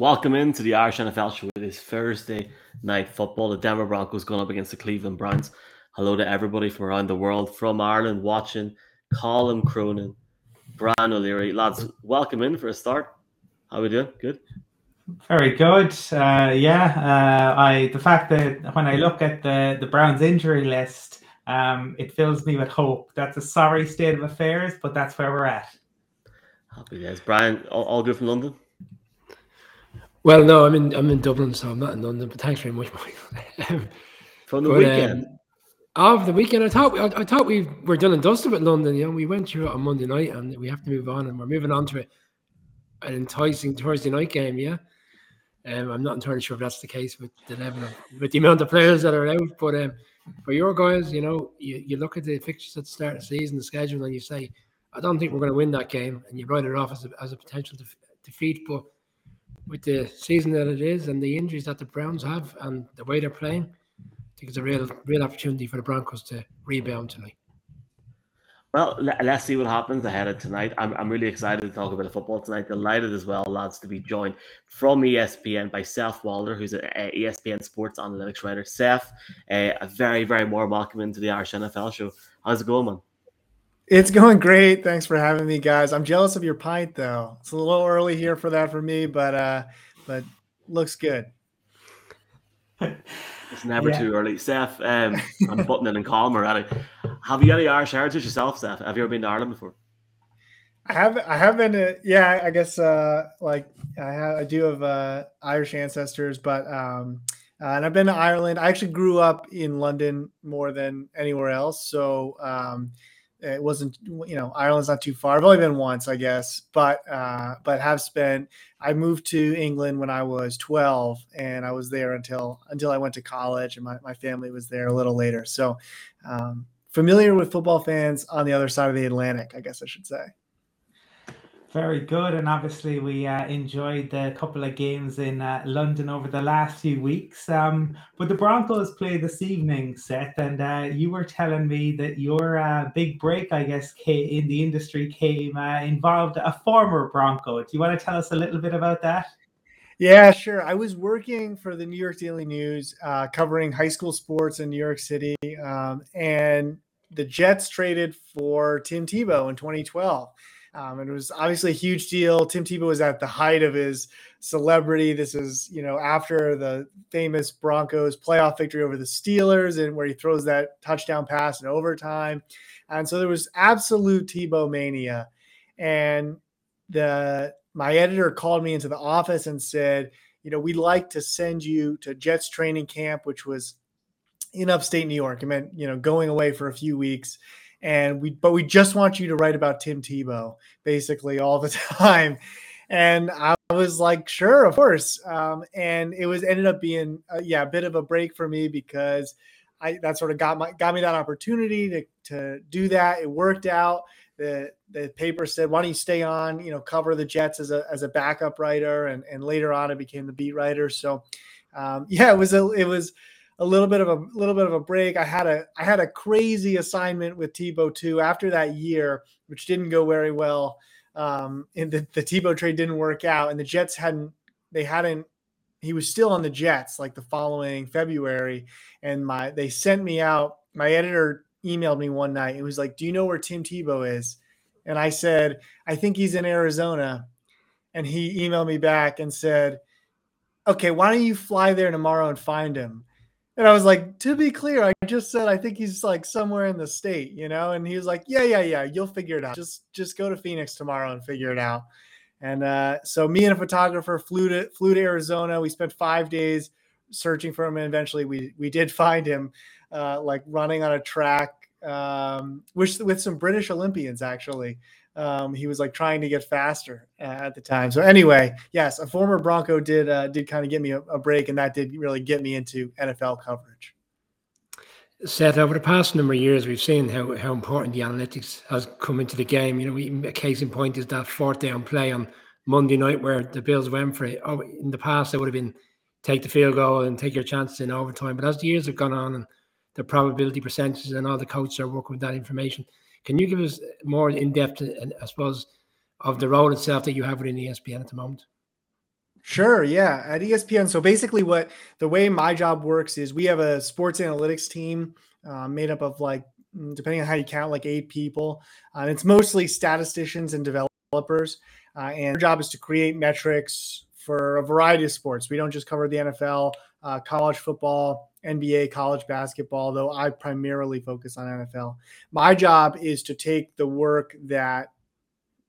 Welcome into the Irish NFL show. It is Thursday night football. The Denver Broncos going up against the Cleveland Browns. Hello to everybody from around the world, from Ireland, watching. Colin Cronin, Brian O'Leary. Lads, welcome in for a start. How are we doing? Good? Very good. Uh, yeah, uh, I the fact that when I look at the, the Browns injury list, um, it fills me with hope. That's a sorry state of affairs, but that's where we're at. Happy days. Brian, all, all good from London? Well, no, I'm in I'm in Dublin, so I'm not in London. But thanks very much, Mike. From the but, weekend. Um, of the weekend, I thought I, I, thought we were done and dusted with London. You know, we went through it on Monday night, and we have to move on, and we're moving on to an enticing Thursday night game. Yeah, um, I'm not entirely sure if that's the case with the level of with the amount of players that are out, but um, for your guys, you know, you, you look at the fixtures at the start of the season, the schedule, and you say, I don't think we're going to win that game, and you write it off as a, as a potential def- defeat, but with the season that it is and the injuries that the Browns have and the way they're playing, I think it's a real real opportunity for the Broncos to rebound tonight. Well, let's see what happens ahead of tonight. I'm, I'm really excited to talk about the football tonight. Delighted as well, lads, to be joined from ESPN by Seth Walder, who's an ESPN Sports Analytics writer. Seth, uh, a very, very warm welcome into the Irish NFL show. How's it going, man? It's going great. Thanks for having me, guys. I'm jealous of your pint, though. It's a little early here for that for me, but uh, but looks good. It's never yeah. too early. Seth, um, I'm buttoning and calm already. Have you any Irish heritage yourself, Seth? Have you ever been to Ireland before? I have. I have been. To, yeah, I guess. Uh, like I have. I do have uh, Irish ancestors, but um, uh, and I've been to Ireland. I actually grew up in London more than anywhere else, so um, it wasn't you know Ireland's not too far. I've only been once, I guess, but uh, but have spent. I moved to England when I was 12, and I was there until until I went to college, and my, my family was there a little later. So um, familiar with football fans on the other side of the Atlantic, I guess I should say. Very good, and obviously we uh, enjoyed the couple of games in uh, London over the last few weeks. Um, but the Broncos play this evening, Seth, and uh, you were telling me that your uh, big break, I guess, in the industry came uh, involved a former Bronco. Do you want to tell us a little bit about that? Yeah, sure. I was working for the New York Daily News, uh, covering high school sports in New York City, um, and the Jets traded for Tim Tebow in 2012 um, and it was obviously a huge deal. Tim Tebow was at the height of his celebrity. This is, you know, after the famous Broncos playoff victory over the Steelers and where he throws that touchdown pass in overtime. And so there was absolute Tebow mania. And the my editor called me into the office and said, you know, we'd like to send you to Jets training camp, which was in upstate New York. It meant, you know, going away for a few weeks and we but we just want you to write about Tim Tebow basically all the time. And I was like, sure, of course. Um, and it was ended up being uh, yeah a bit of a break for me because I that sort of got my got me that opportunity to to do that. It worked out. The the paper said, why don't you stay on, you know, cover the Jets as a as a backup writer, and and later on I became the beat writer. So um, yeah, it was a it was a little bit of a little bit of a break. I had a I had a crazy assignment with Tebow too after that year, which didn't go very well. Um, and the, the Tebow trade didn't work out, and the Jets hadn't they hadn't he was still on the Jets like the following February, and my they sent me out. My editor emailed me one night. It was like, "Do you know where Tim Tebow is?" And I said, "I think he's in Arizona." And he emailed me back and said, "Okay, why don't you fly there tomorrow and find him?" And I was like, to be clear, I just said I think he's like somewhere in the state, you know. And he was like, yeah, yeah, yeah, you'll figure it out. Just just go to Phoenix tomorrow and figure it out. And uh, so me and a photographer flew to flew to Arizona. We spent five days searching for him, and eventually we we did find him, uh, like running on a track, um, which with some British Olympians actually. Um, he was like trying to get faster uh, at the time. So anyway, yes, a former Bronco did uh, did kind of give me a, a, break, and that did really get me into NFL coverage. Seth, over the past number of years, we've seen how, how important the analytics has come into the game. You know, we, a case in point is that fourth down play on Monday night where the Bills went for it. Oh, in the past, it would have been take the field goal and take your chances in overtime. But as the years have gone on and the probability percentages and all the coaches are working with that information, can you give us more in depth, I suppose, of the role itself that you have within ESPN at the moment? Sure, yeah. At ESPN, so basically, what the way my job works is we have a sports analytics team uh, made up of like, mm, depending on how you count, like eight people. Uh, and it's mostly statisticians and developers. Uh, and our job is to create metrics for a variety of sports. We don't just cover the NFL, uh, college football, NBA, college basketball, though I primarily focus on NFL. My job is to take the work that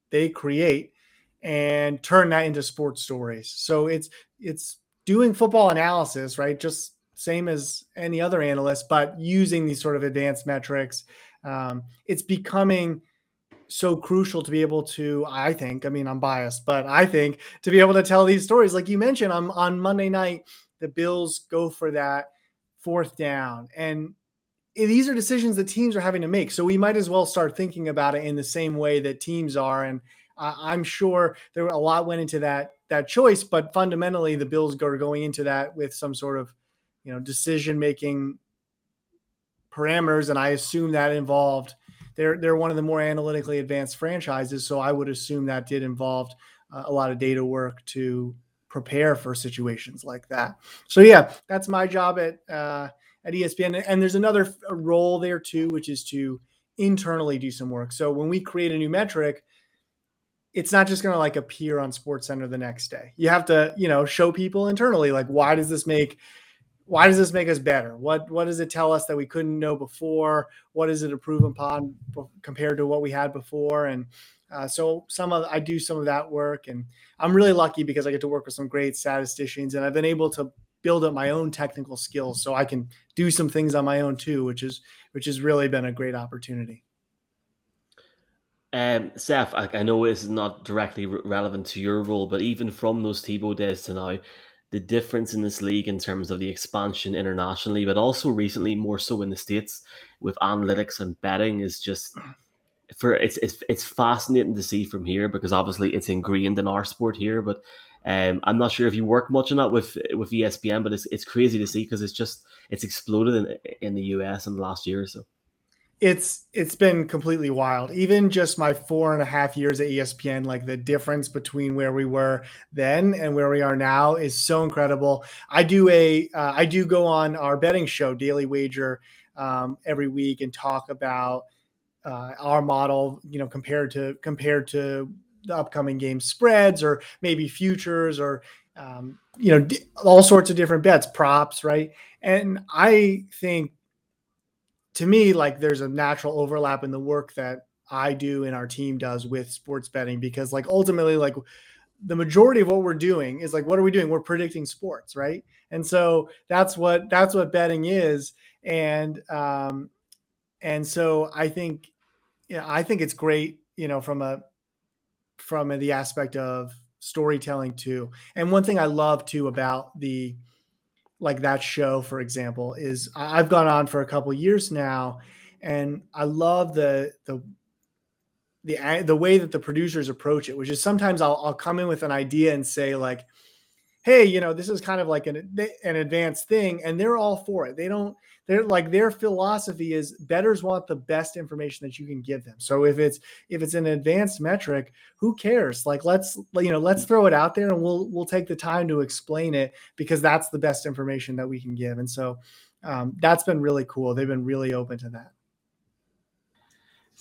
they create and turn that into sports stories. So it's it's doing football analysis, right? Just same as any other analyst, but using these sort of advanced metrics. Um, it's becoming so crucial to be able to i think i mean i'm biased but i think to be able to tell these stories like you mentioned on, on monday night the bills go for that fourth down. And these are decisions that teams are having to make. So we might as well start thinking about it in the same way that teams are. And I'm sure there a lot went into that that choice, but fundamentally the Bills are going into that with some sort of you know decision making parameters, and I assume that involved. They're they're one of the more analytically advanced franchises, so I would assume that did involve uh, a lot of data work to prepare for situations like that. So yeah, that's my job at uh, at ESPN, and there's another role there too, which is to internally do some work. So when we create a new metric, it's not just going to like appear on SportsCenter the next day. You have to you know show people internally like why does this make why does this make us better? What what does it tell us that we couldn't know before? What is it improve upon compared to what we had before? And uh, so some of i do some of that work and i'm really lucky because i get to work with some great statisticians and i've been able to build up my own technical skills so i can do some things on my own too which is which has really been a great opportunity. Um, Seth, I, I know this is not directly re- relevant to your role, but even from those Tebow days to now, the difference in this league in terms of the expansion internationally, but also recently more so in the states with analytics and betting is just for it's it's it's fascinating to see from here because obviously it's ingrained in our sport here. But um, I'm not sure if you work much on that with with ESPN, but it's it's crazy to see because it's just it's exploded in in the US in the last year or so it's it's been completely wild even just my four and a half years at espn like the difference between where we were then and where we are now is so incredible i do a uh, I do go on our betting show daily wager um, every week and talk about uh, our model you know compared to compared to the upcoming game spreads or maybe futures or um, you know all sorts of different bets props right and i think to me, like there's a natural overlap in the work that I do and our team does with sports betting because, like, ultimately, like the majority of what we're doing is like, what are we doing? We're predicting sports, right? And so that's what that's what betting is, and um, and so I think, yeah, I think it's great, you know, from a from the aspect of storytelling too. And one thing I love too about the like that show, for example, is I've gone on for a couple years now, and I love the the the the way that the producers approach it, which is sometimes I'll I'll come in with an idea and say like, hey, you know, this is kind of like an an advanced thing, and they're all for it. They don't they're like their philosophy is betters want the best information that you can give them. So if it's if it's an advanced metric, who cares? Like let's you know let's throw it out there and we'll we'll take the time to explain it because that's the best information that we can give. And so um, that's been really cool. They've been really open to that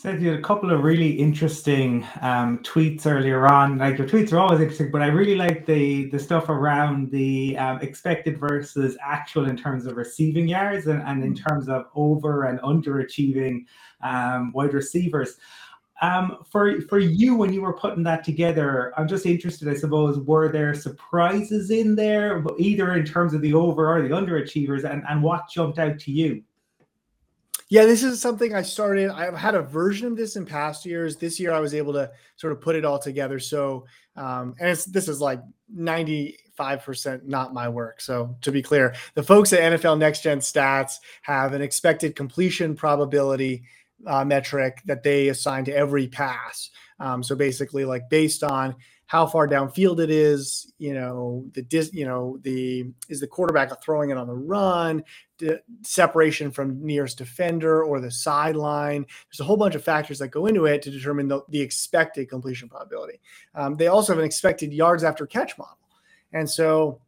said you had a couple of really interesting um, tweets earlier on. Like your tweets are always interesting, but I really like the the stuff around the um, expected versus actual in terms of receiving yards and, and in terms of over and underachieving um, wide receivers. Um, for for you when you were putting that together, I'm just interested. I suppose were there surprises in there, either in terms of the over or the underachievers, and and what jumped out to you? Yeah, this is something I started. I've had a version of this in past years. This year, I was able to sort of put it all together. So, um, and this is like ninety five percent not my work. So to be clear, the folks at NFL Next Gen Stats have an expected completion probability uh, metric that they assign to every pass. Um, so basically, like based on how far downfield it is, you know, the dis, you know, the is the quarterback throwing it on the run, separation from nearest defender or the sideline. There's a whole bunch of factors that go into it to determine the, the expected completion probability. Um, they also have an expected yards after catch model. And so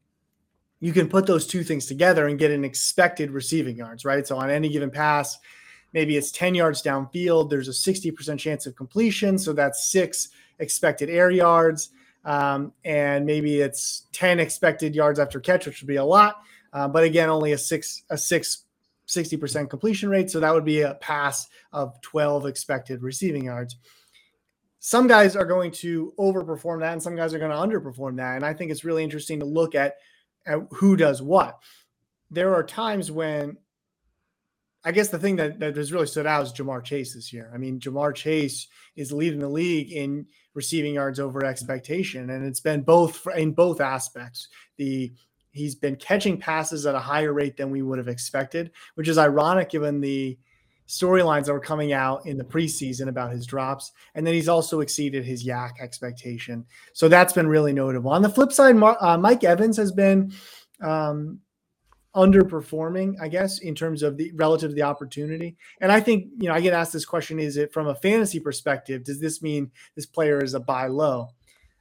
you can put those two things together and get an expected receiving yards, right? So on any given pass, maybe it's 10 yards downfield, there's a 60% chance of completion. So that's six expected air yards. Um, and maybe it's 10 expected yards after catch, which would be a lot. Uh, but again, only a six, a six 60% completion rate. So that would be a pass of 12 expected receiving yards. Some guys are going to overperform that, and some guys are going to underperform that. And I think it's really interesting to look at, at who does what. There are times when I guess the thing that, that has really stood out is Ja'Marr Chase this year. I mean, Ja'Marr Chase is leading the league in receiving yards over expectation, and it's been both in both aspects. The he's been catching passes at a higher rate than we would have expected, which is ironic given the storylines that were coming out in the preseason about his drops. And then he's also exceeded his YAC expectation. So that's been really notable. On the flip side, uh, Mike Evans has been um, underperforming, I guess, in terms of the relative to the opportunity. And I think, you know, I get asked this question is it from a fantasy perspective, does this mean this player is a buy low?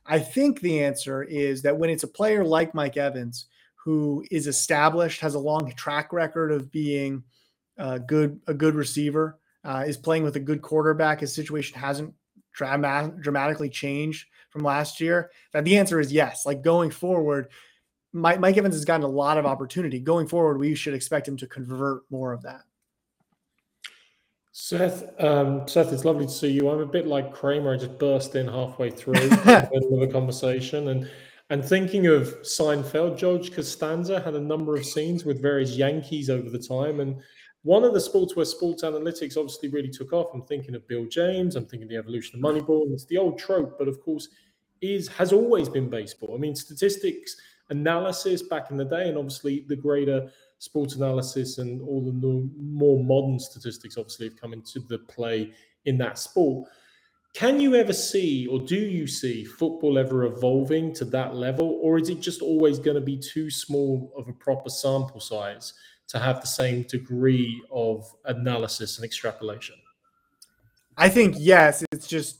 I think the answer is that when it's a player like Mike Evans, who is established, has a long track record of being a good a good receiver, uh, is playing with a good quarterback. His situation hasn't dramatically changed from last year. That the answer is yes. Like going forward, Mike, Mike Evans has gotten a lot of opportunity. Going forward, we should expect him to convert more of that. Seth, um, Seth, it's lovely to see you. I'm a bit like Kramer. I just burst in halfway through the middle of a conversation, and and thinking of Seinfeld, George Costanza had a number of scenes with various Yankees over the time. And one of the sports where sports analytics obviously really took off, I'm thinking of Bill James, I'm thinking of the evolution of Moneyball. It's the old trope, but of course, is has always been baseball. I mean, statistics analysis back in the day, and obviously the greater sports analysis and all the more modern statistics obviously have come into the play in that sport. Can you ever see, or do you see football ever evolving to that level, or is it just always going to be too small of a proper sample size to have the same degree of analysis and extrapolation? I think yes. It's just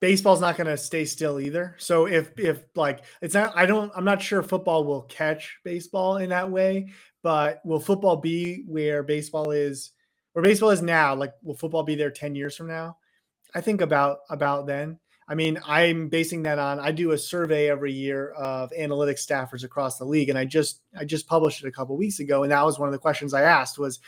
baseball's not going to stay still either. So if if like it's not, I don't, I'm not sure football will catch baseball in that way. But will football be where baseball is, where baseball is now? Like, will football be there ten years from now? I think about about then. I mean, I'm basing that on I do a survey every year of analytics staffers across the league, and I just I just published it a couple weeks ago, and that was one of the questions I asked was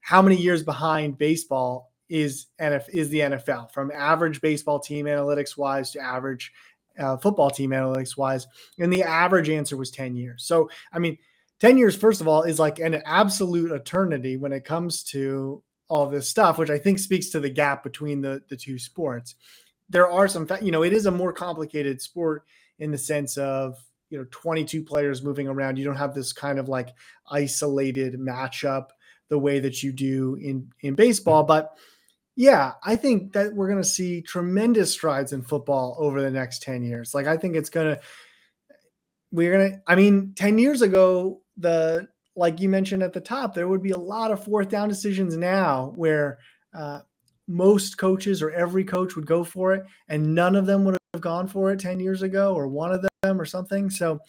how many years behind baseball is NF is the NFL from average baseball team analytics wise to average uh, football team analytics wise, and the average answer was ten years. So I mean, ten years first of all is like an absolute eternity when it comes to all this stuff, which I think speaks to the gap between the the two sports. There are some, you know, it is a more complicated sport in the sense of you know 22 players moving around. You don't have this kind of like isolated matchup the way that you do in in baseball, but yeah, I think that we're going to see tremendous strides in football over the next 10 years. Like I think it's going to we're going to I mean 10 years ago the like you mentioned at the top, there would be a lot of fourth down decisions now where uh, most coaches or every coach would go for it, and none of them would have gone for it 10 years ago, or one of them, or something. So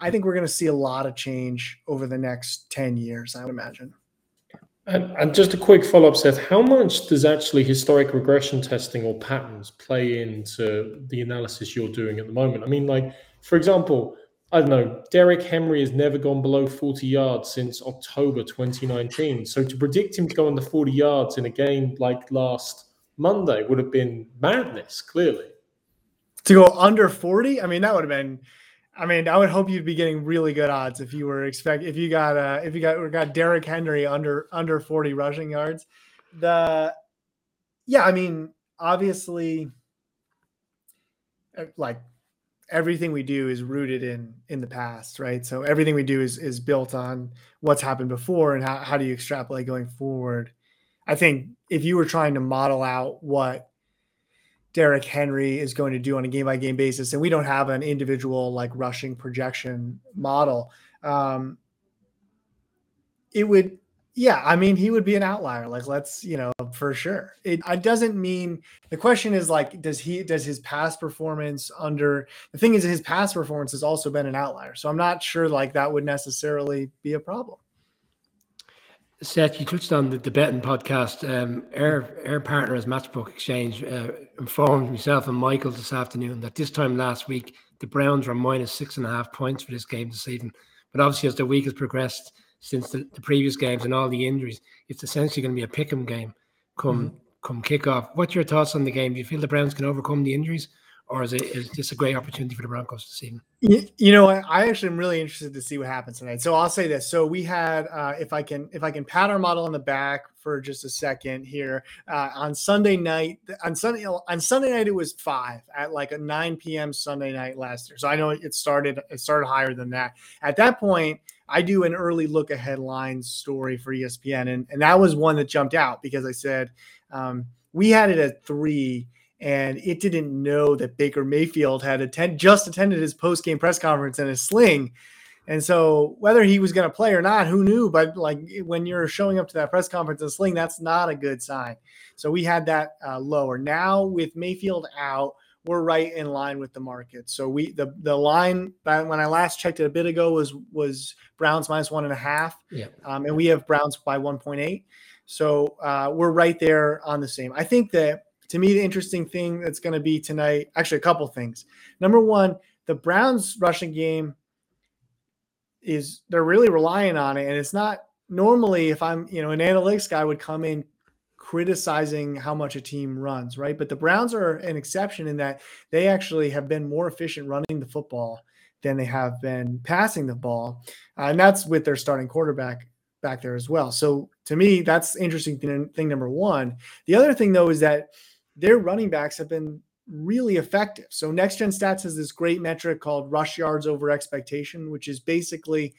I think we're going to see a lot of change over the next 10 years, I would imagine. And, and just a quick follow up, Seth. How much does actually historic regression testing or patterns play into the analysis you're doing at the moment? I mean, like, for example, I don't know, Derrick Henry has never gone below 40 yards since October 2019. So to predict him to go under 40 yards in a game like last Monday would have been madness, clearly. To go under 40? I mean, that would have been I mean, I would hope you'd be getting really good odds if you were expect if you got uh if you got or got Derrick Henry under under 40 rushing yards. The yeah, I mean, obviously uh, like everything we do is rooted in in the past right so everything we do is is built on what's happened before and how, how do you extrapolate going forward i think if you were trying to model out what Derrick Henry is going to do on a game by game basis, and we don't have an individual like rushing projection model. Um, it would Yeah, I mean, he would be an outlier. Like, let's, you know, for sure. It, it doesn't mean the question is like, does he, does his past performance under the thing is, his past performance has also been an outlier. So I'm not sure like that would necessarily be a problem. Seth, you touched on the, the betting podcast. Um, our our partner as Matchbook Exchange uh, informed myself and Michael this afternoon that this time last week the Browns were minus six and a half points for this game this evening. But obviously, as the week has progressed, since the, the previous games and all the injuries. It's essentially going to be a pick 'em game come mm-hmm. come kickoff. What's your thoughts on the game? Do you feel the Browns can overcome the injuries, or is it is this a great opportunity for the Broncos to see? You, you know, I actually am really interested to see what happens tonight. So I'll say this: so we had, uh, if I can, if I can pat our model on the back for just a second here, uh, on Sunday night, on Sunday on Sunday night it was five at like a 9 p.m. Sunday night last year. So I know it started it started higher than that. At that point I do an early look ahead lines story for ESPN, and, and that was one that jumped out because I said um, we had it at three, and it didn't know that Baker Mayfield had attend just attended his post game press conference in a sling. And so, whether he was going to play or not, who knew? But like when you're showing up to that press conference in a sling, that's not a good sign. So we had that uh, lower. Now with Mayfield out, we're right in line with the market. So we the the line when I last checked it a bit ago was was Browns minus one and a half. Yeah. Um, and we have Browns by 1.8. So uh, we're right there on the same. I think that to me the interesting thing that's going to be tonight, actually a couple things. Number one, the Browns rushing game is they're really relying on it, and it's not normally if I'm you know an analytics guy would come in criticizing how much a team runs, right? But the Browns are an exception in that they actually have been more efficient running the football than they have been passing the ball. Uh, and that's with their starting quarterback back there as well. So to me, that's interesting thing, thing number one. The other thing, though, is that their running backs have been really effective. So Next Gen Stats has this great metric called rush yards over expectation, which is basically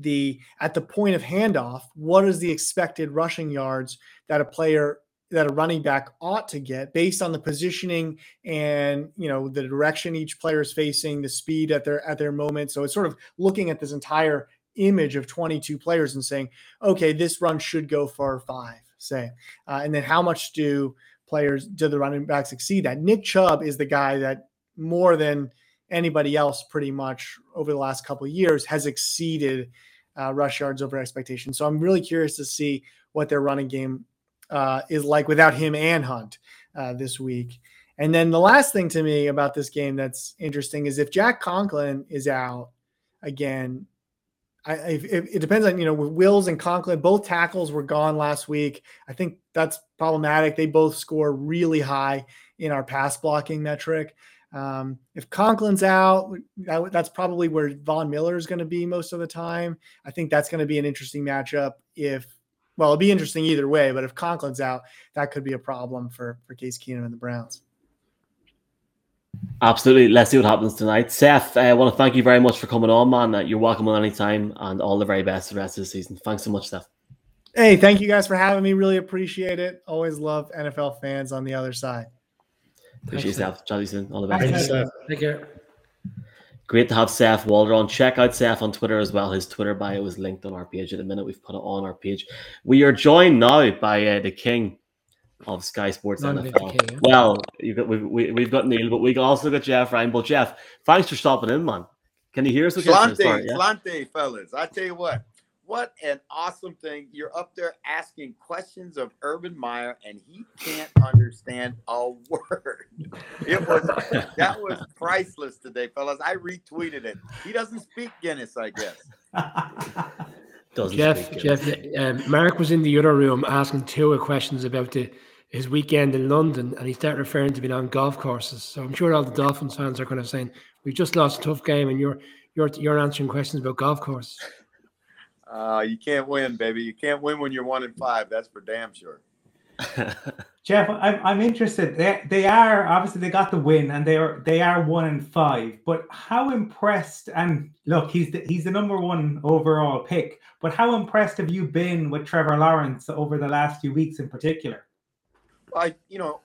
the at the point of handoff, what is the expected rushing yards that a player that a running back ought to get based on the positioning and you know the direction each player is facing, the speed at their at their moment. So it's sort of looking at this entire image of 22 players and saying, okay, this run should go for five, say, uh, and then how much do players do the running backs exceed that? Nick Chubb is the guy that more than anybody else pretty much over the last couple of years has exceeded uh, rush yards over expectation. So I'm really curious to see what their running game uh, is like without him and Hunt uh, this week. And then the last thing to me about this game that's interesting is if Jack Conklin is out again, I, if, it depends on you know with Wills and Conklin, both tackles were gone last week. I think that's problematic. They both score really high in our pass blocking metric. Um, if Conklin's out, that, that's probably where Von Miller is going to be most of the time. I think that's going to be an interesting matchup. If well, it'll be interesting either way, but if Conklin's out, that could be a problem for for Case Keenum and the Browns. Absolutely. Let's see what happens tonight. Seth, I want to thank you very much for coming on, man. Uh, you're welcome on any time and all the very best the rest of the season. Thanks so much, Seth. Hey, thank you guys for having me. Really appreciate it. Always love NFL fans on the other side. Appreciate yourself. Chat soon. All the best. Thanks, Seth. Take care. Great to have Seth Walder on. Check out Seth on Twitter as well. His Twitter bio is linked on our page at the minute. We've put it on our page. We are joined now by uh, the king of Sky Sports Not NFL. King, yeah. Well, got, we've, we, we've got Neil, but we also got Jeff Ryan. But Jeff, thanks for stopping in, man. Can you hear us? Slante, yeah? Slante, fellas. I tell you what, what an awesome thing. You're up there asking questions of Urban Meyer, and he can't understand a word. It was that was priceless today, fellas. I retweeted it. He doesn't speak Guinness, I guess. doesn't Jeff, Jeff, um, Mark was in the other room asking Tua questions about the his weekend in London, and he started referring to being on golf courses. So I'm sure all the Dolphins fans are kind of saying, "We've just lost a tough game, and you're you're you're answering questions about golf courses." Uh, you can't win, baby. You can't win when you're one in five. That's for damn sure. Jeff, I'm, I'm interested. They, they are obviously they got the win and they are they are one in five. But how impressed? And look, he's the, he's the number one overall pick. But how impressed have you been with Trevor Lawrence over the last few weeks in particular? I, you know,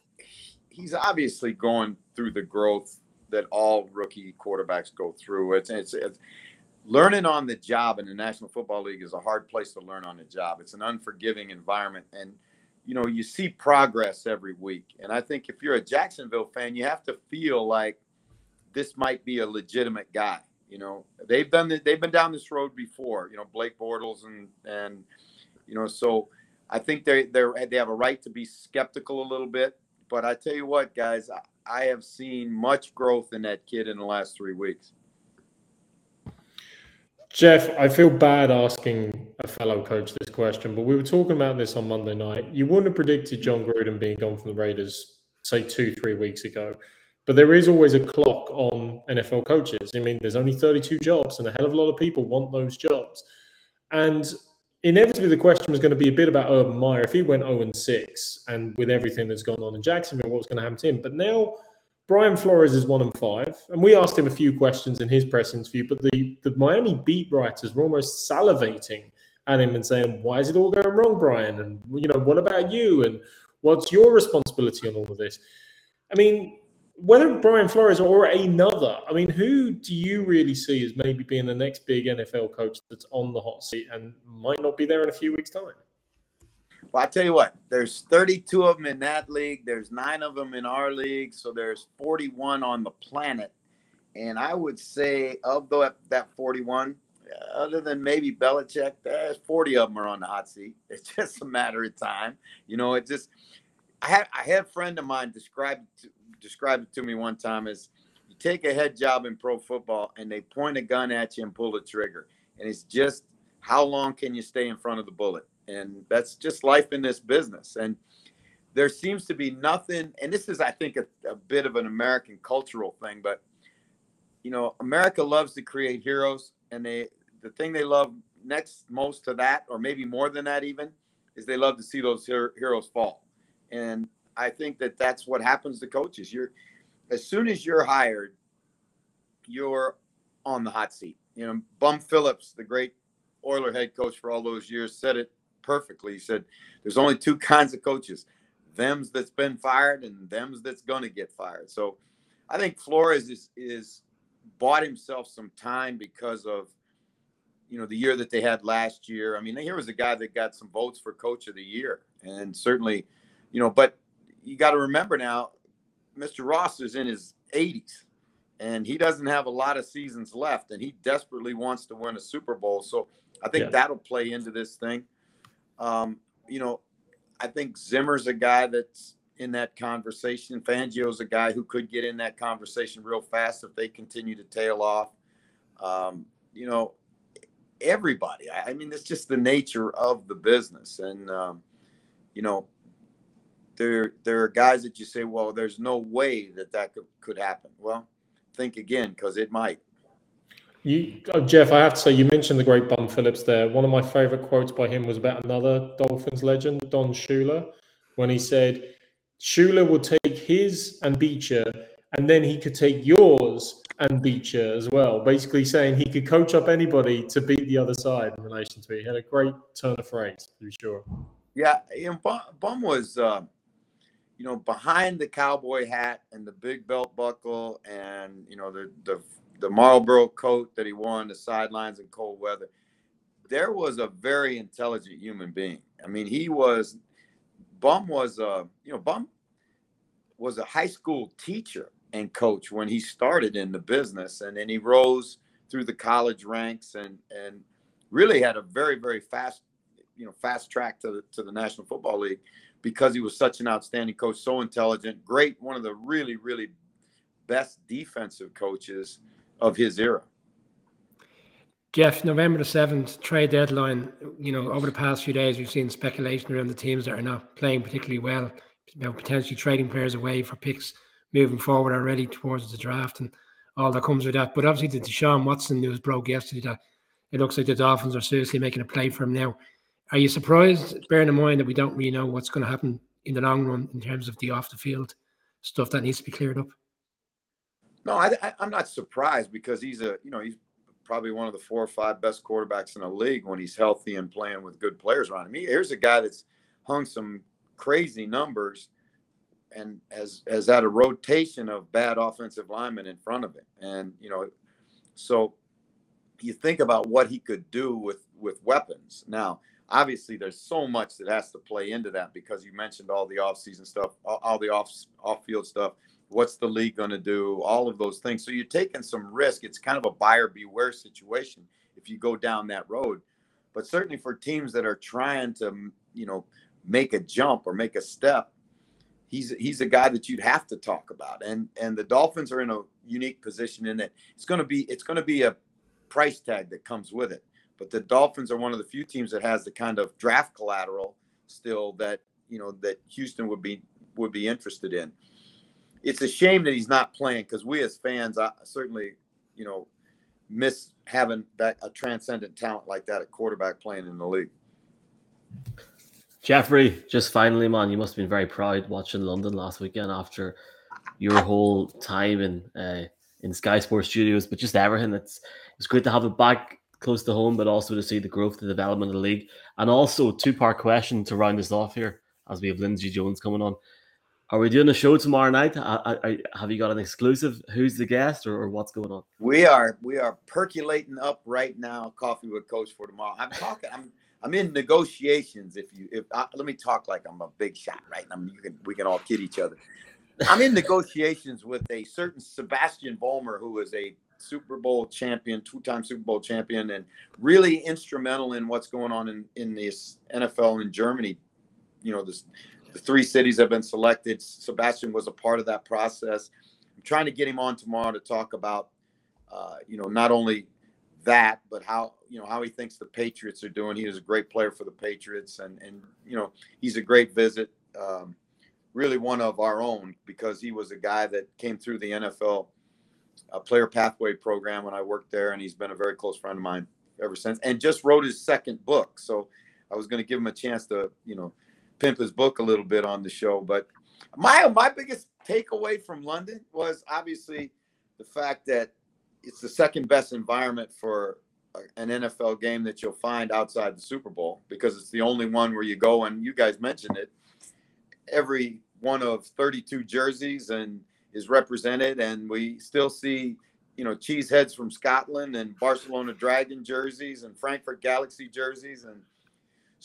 he's obviously going through the growth that all rookie quarterbacks go through. It's it's, it's learning on the job in the National Football League is a hard place to learn on the job. It's an unforgiving environment, and you know you see progress every week. And I think if you're a Jacksonville fan, you have to feel like this might be a legitimate guy. You know, they've done the, they've been down this road before. You know, Blake Bortles and and you know, so I think they they they have a right to be skeptical a little bit. But I tell you what, guys, I, I have seen much growth in that kid in the last three weeks. Jeff, I feel bad asking a fellow coach this question, but we were talking about this on Monday night. You wouldn't have predicted Jon Gruden being gone from the Raiders, say, two, three weeks ago. But there is always a clock on NFL coaches. I mean, there's only 32 jobs, and a hell of a lot of people want those jobs. And inevitably, the question was going to be a bit about Urban Meyer. If he went 0 and 6, and with everything that's gone on in Jacksonville, what was going to happen to him? But now, Brian Flores is 1 and 5. And we asked him a few questions in his press interview, but the, the Miami beat writers were almost salivating at him and saying, Why is it all going wrong, Brian? And, you know, what about you? And what's your responsibility on all of this? I mean, whether Brian Flores or another, I mean, who do you really see as maybe being the next big NFL coach that's on the hot seat and might not be there in a few weeks' time? Well, I tell you what, there's 32 of them in that league. There's nine of them in our league. So there's 41 on the planet. And I would say of the, that 41, uh, other than maybe Belichick, there's 40 of them are on the hot seat. It's just a matter of time. You know, it just, I had, I had a friend of mine describe described it to me one time as you take a head job in pro football and they point a gun at you and pull the trigger. And it's just how long can you stay in front of the bullet? And that's just life in this business. And there seems to be nothing, and this is, I think, a, a bit of an American cultural thing, but you know, America loves to create heroes, and they the thing they love next most to that, or maybe more than that, even, is they love to see those her- heroes fall. And I think that that's what happens to coaches. You're as soon as you're hired, you're on the hot seat. You know, Bum Phillips, the great Oiler head coach for all those years, said it perfectly. He said, "There's only two kinds of coaches: them's that's been fired and them's that's gonna get fired." So, I think Flores is is bought himself some time because of you know the year that they had last year. I mean, here was a guy that got some votes for coach of the year, and certainly, you know, but you got to remember now, Mr. Ross is in his 80s and he doesn't have a lot of seasons left and he desperately wants to win a Super Bowl. So I think yeah. that'll play into this thing. Um, you know, I think Zimmer's a guy that's in that conversation. Fangio's a guy who could get in that conversation real fast if they continue to tail off. Um, you know, everybody. I, I, mean, it's just the nature of the business. And, um, you know, there there are guys that you say, well, there's no way that that could, could happen. Well, think again because it might. You, oh, Jeff, I have to say, you mentioned the great Bum Phillips there. One of my favorite quotes by him was about another Dolphins legend, Don Shula, when he said, Shula will take his and you, and then he could take yours and you as well. Basically saying he could coach up anybody to beat the other side in relation to it. He had a great turn of phrase, to be sure. Yeah, and Bum, Bum was. Uh, you know, behind the cowboy hat and the big belt buckle and you know the the the Marlboro coat that he wore on the sidelines in cold weather, there was a very intelligent human being. I mean, he was Bum was a you know Bum was a high school teacher and coach when he started in the business, and then he rose through the college ranks and and really had a very very fast you know fast track to the to the National Football League because he was such an outstanding coach, so intelligent, great, one of the really, really best defensive coaches of his era. Jeff, November the 7th, trade deadline. You know, over the past few days, we've seen speculation around the teams that are not playing particularly well, potentially trading players away for picks moving forward already towards the draft and all that comes with that. But obviously, the Deshaun Watson news broke yesterday that it looks like the Dolphins are seriously making a play for him now. Are you surprised, bearing in mind that we don't really know what's going to happen in the long run in terms of the off the field stuff that needs to be cleared up? No, I, am not surprised because he's a you know he's probably one of the four or five best quarterbacks in the league when he's healthy and playing with good players around him. Here's a guy that's hung some crazy numbers and has has had a rotation of bad offensive linemen in front of him, and you know, so you think about what he could do with with weapons. Now, obviously, there's so much that has to play into that because you mentioned all the offseason stuff, all, all the off off field stuff. What's the league going to do? All of those things. So you're taking some risk. It's kind of a buyer beware situation if you go down that road. But certainly for teams that are trying to, you know, make a jump or make a step, he's he's a guy that you'd have to talk about. And and the Dolphins are in a unique position in that it's going to be it's going to be a price tag that comes with it. But the Dolphins are one of the few teams that has the kind of draft collateral still that you know that Houston would be would be interested in. It's a shame that he's not playing because we as fans I certainly you know miss having that a transcendent talent like that at quarterback playing in the league. Jeffrey, just finally, man, you must have been very proud watching London last weekend after your whole time in uh, in Sky Sports Studios, but just everything. It's it's great to have it back close to home, but also to see the growth, the development of the league, and also two part question to round us off here as we have Lindsay Jones coming on. Are we doing a show tomorrow night? I, I, have you got an exclusive? Who's the guest, or, or, what's going on? We are we are percolating up right now. Coffee with Coach for tomorrow. I'm talking. I'm I'm in negotiations. If you if I, let me talk like I'm a big shot, right? I mean, you can we can all kid each other. I'm in negotiations with a certain Sebastian Vollmer, who is a Super Bowl champion, two-time Super Bowl champion, and really instrumental in what's going on in in this NFL in Germany. You know, this the three cities have been selected. Sebastian was a part of that process. I'm trying to get him on tomorrow to talk about, uh, you know, not only that, but how you know how he thinks the Patriots are doing. He is a great player for the Patriots, and and you know he's a great visit. Um, really one of our own because he was a guy that came through the NFL uh, player pathway program when I worked there, and he's been a very close friend of mine ever since. And just wrote his second book, so I was going to give him a chance to you know pimp his book a little bit on the show. But my my biggest takeaway from London was obviously the fact that it's the second best environment for an NFL game that you'll find outside the Super Bowl because it's the only one where you go and you guys mentioned it. Every one of 32 jerseys and is represented, and we still see you know cheeseheads from Scotland and Barcelona Dragon jerseys and Frankfurt Galaxy jerseys and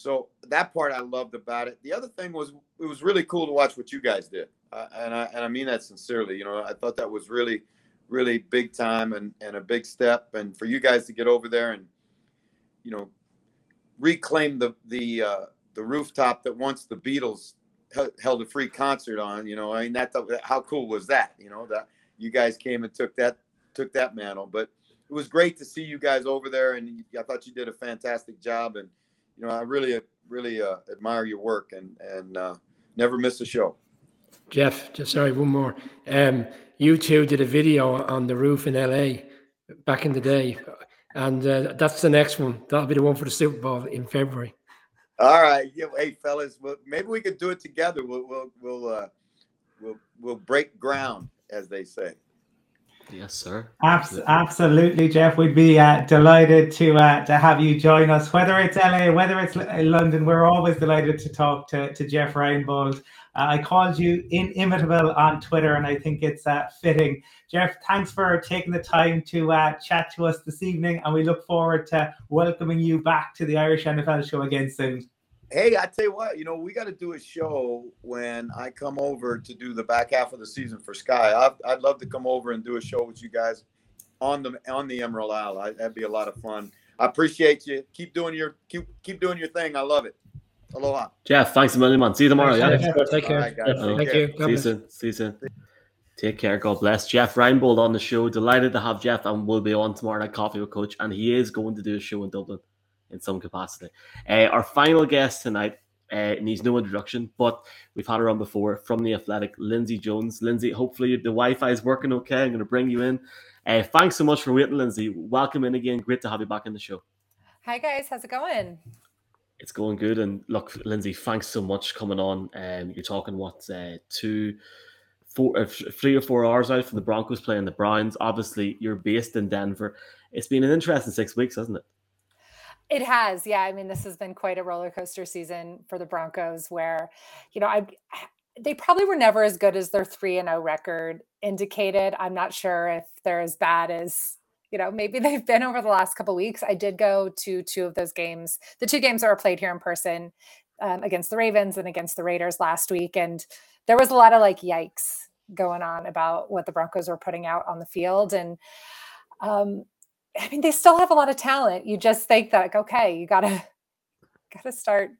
so that part I loved about it. The other thing was it was really cool to watch what you guys did, uh, and I and I mean that sincerely. You know, I thought that was really, really big time and and a big step, and for you guys to get over there and, you know, reclaim the the uh, the rooftop that once the Beatles held a free concert on. You know, I mean that how cool was that? You know that you guys came and took that took that mantle, but it was great to see you guys over there, and I thought you did a fantastic job and you know, I really, really uh, admire your work and and uh, never miss a show. Jeff, just sorry, one more. Um, you two did a video on the roof in LA back in the day, and uh, that's the next one. That'll be the one for the Super Bowl in February. All right, yeah, hey fellas, well, maybe we could do it together. We'll we'll we'll uh, we'll we'll break ground, as they say. Yes, sir. Abs- absolutely, Jeff. We'd be uh, delighted to uh, to have you join us. Whether it's LA, whether it's London, we're always delighted to talk to, to Jeff Reinbold. Uh, I called you inimitable on Twitter, and I think it's uh, fitting. Jeff, thanks for taking the time to uh, chat to us this evening, and we look forward to welcoming you back to the Irish NFL show again soon. Hey, I tell you what, you know, we got to do a show when I come over to do the back half of the season for Sky. I'd, I'd love to come over and do a show with you guys on the on the Emerald Isle. I, that'd be a lot of fun. I appreciate you. Keep doing your keep keep doing your thing. I love it. Aloha. Jeff, thanks a million, man. See you tomorrow. Thanks, yeah. Take care. Right, Take Thank care. you. See you soon. See you soon. Take care. God bless. Jeff Reinbold on the show. Delighted to have Jeff, and we'll be on tomorrow night coffee with Coach, and he is going to do a show in Dublin in some capacity. Uh, our final guest tonight uh, needs no introduction, but we've had her on before from the Athletic, Lindsay Jones. Lindsay, hopefully the Wi-Fi is working okay. I'm going to bring you in. Uh, thanks so much for waiting, Lindsay. Welcome in again. Great to have you back in the show. Hi guys, how's it going? It's going good. And look, Lindsay, thanks so much coming on. Um, you're talking what uh, two, four, uh, three or four hours out from the Broncos playing the Browns. Obviously, you're based in Denver. It's been an interesting six weeks, hasn't it? It has, yeah. I mean, this has been quite a roller coaster season for the Broncos, where, you know, I they probably were never as good as their three and zero record indicated. I'm not sure if they're as bad as you know, maybe they've been over the last couple weeks. I did go to two of those games, the two games that were played here in person um, against the Ravens and against the Raiders last week. And there was a lot of like, yikes going on about what the Broncos were putting out on the field. And um, I mean, they still have a lot of talent. You just think that, like, okay, you gotta gotta start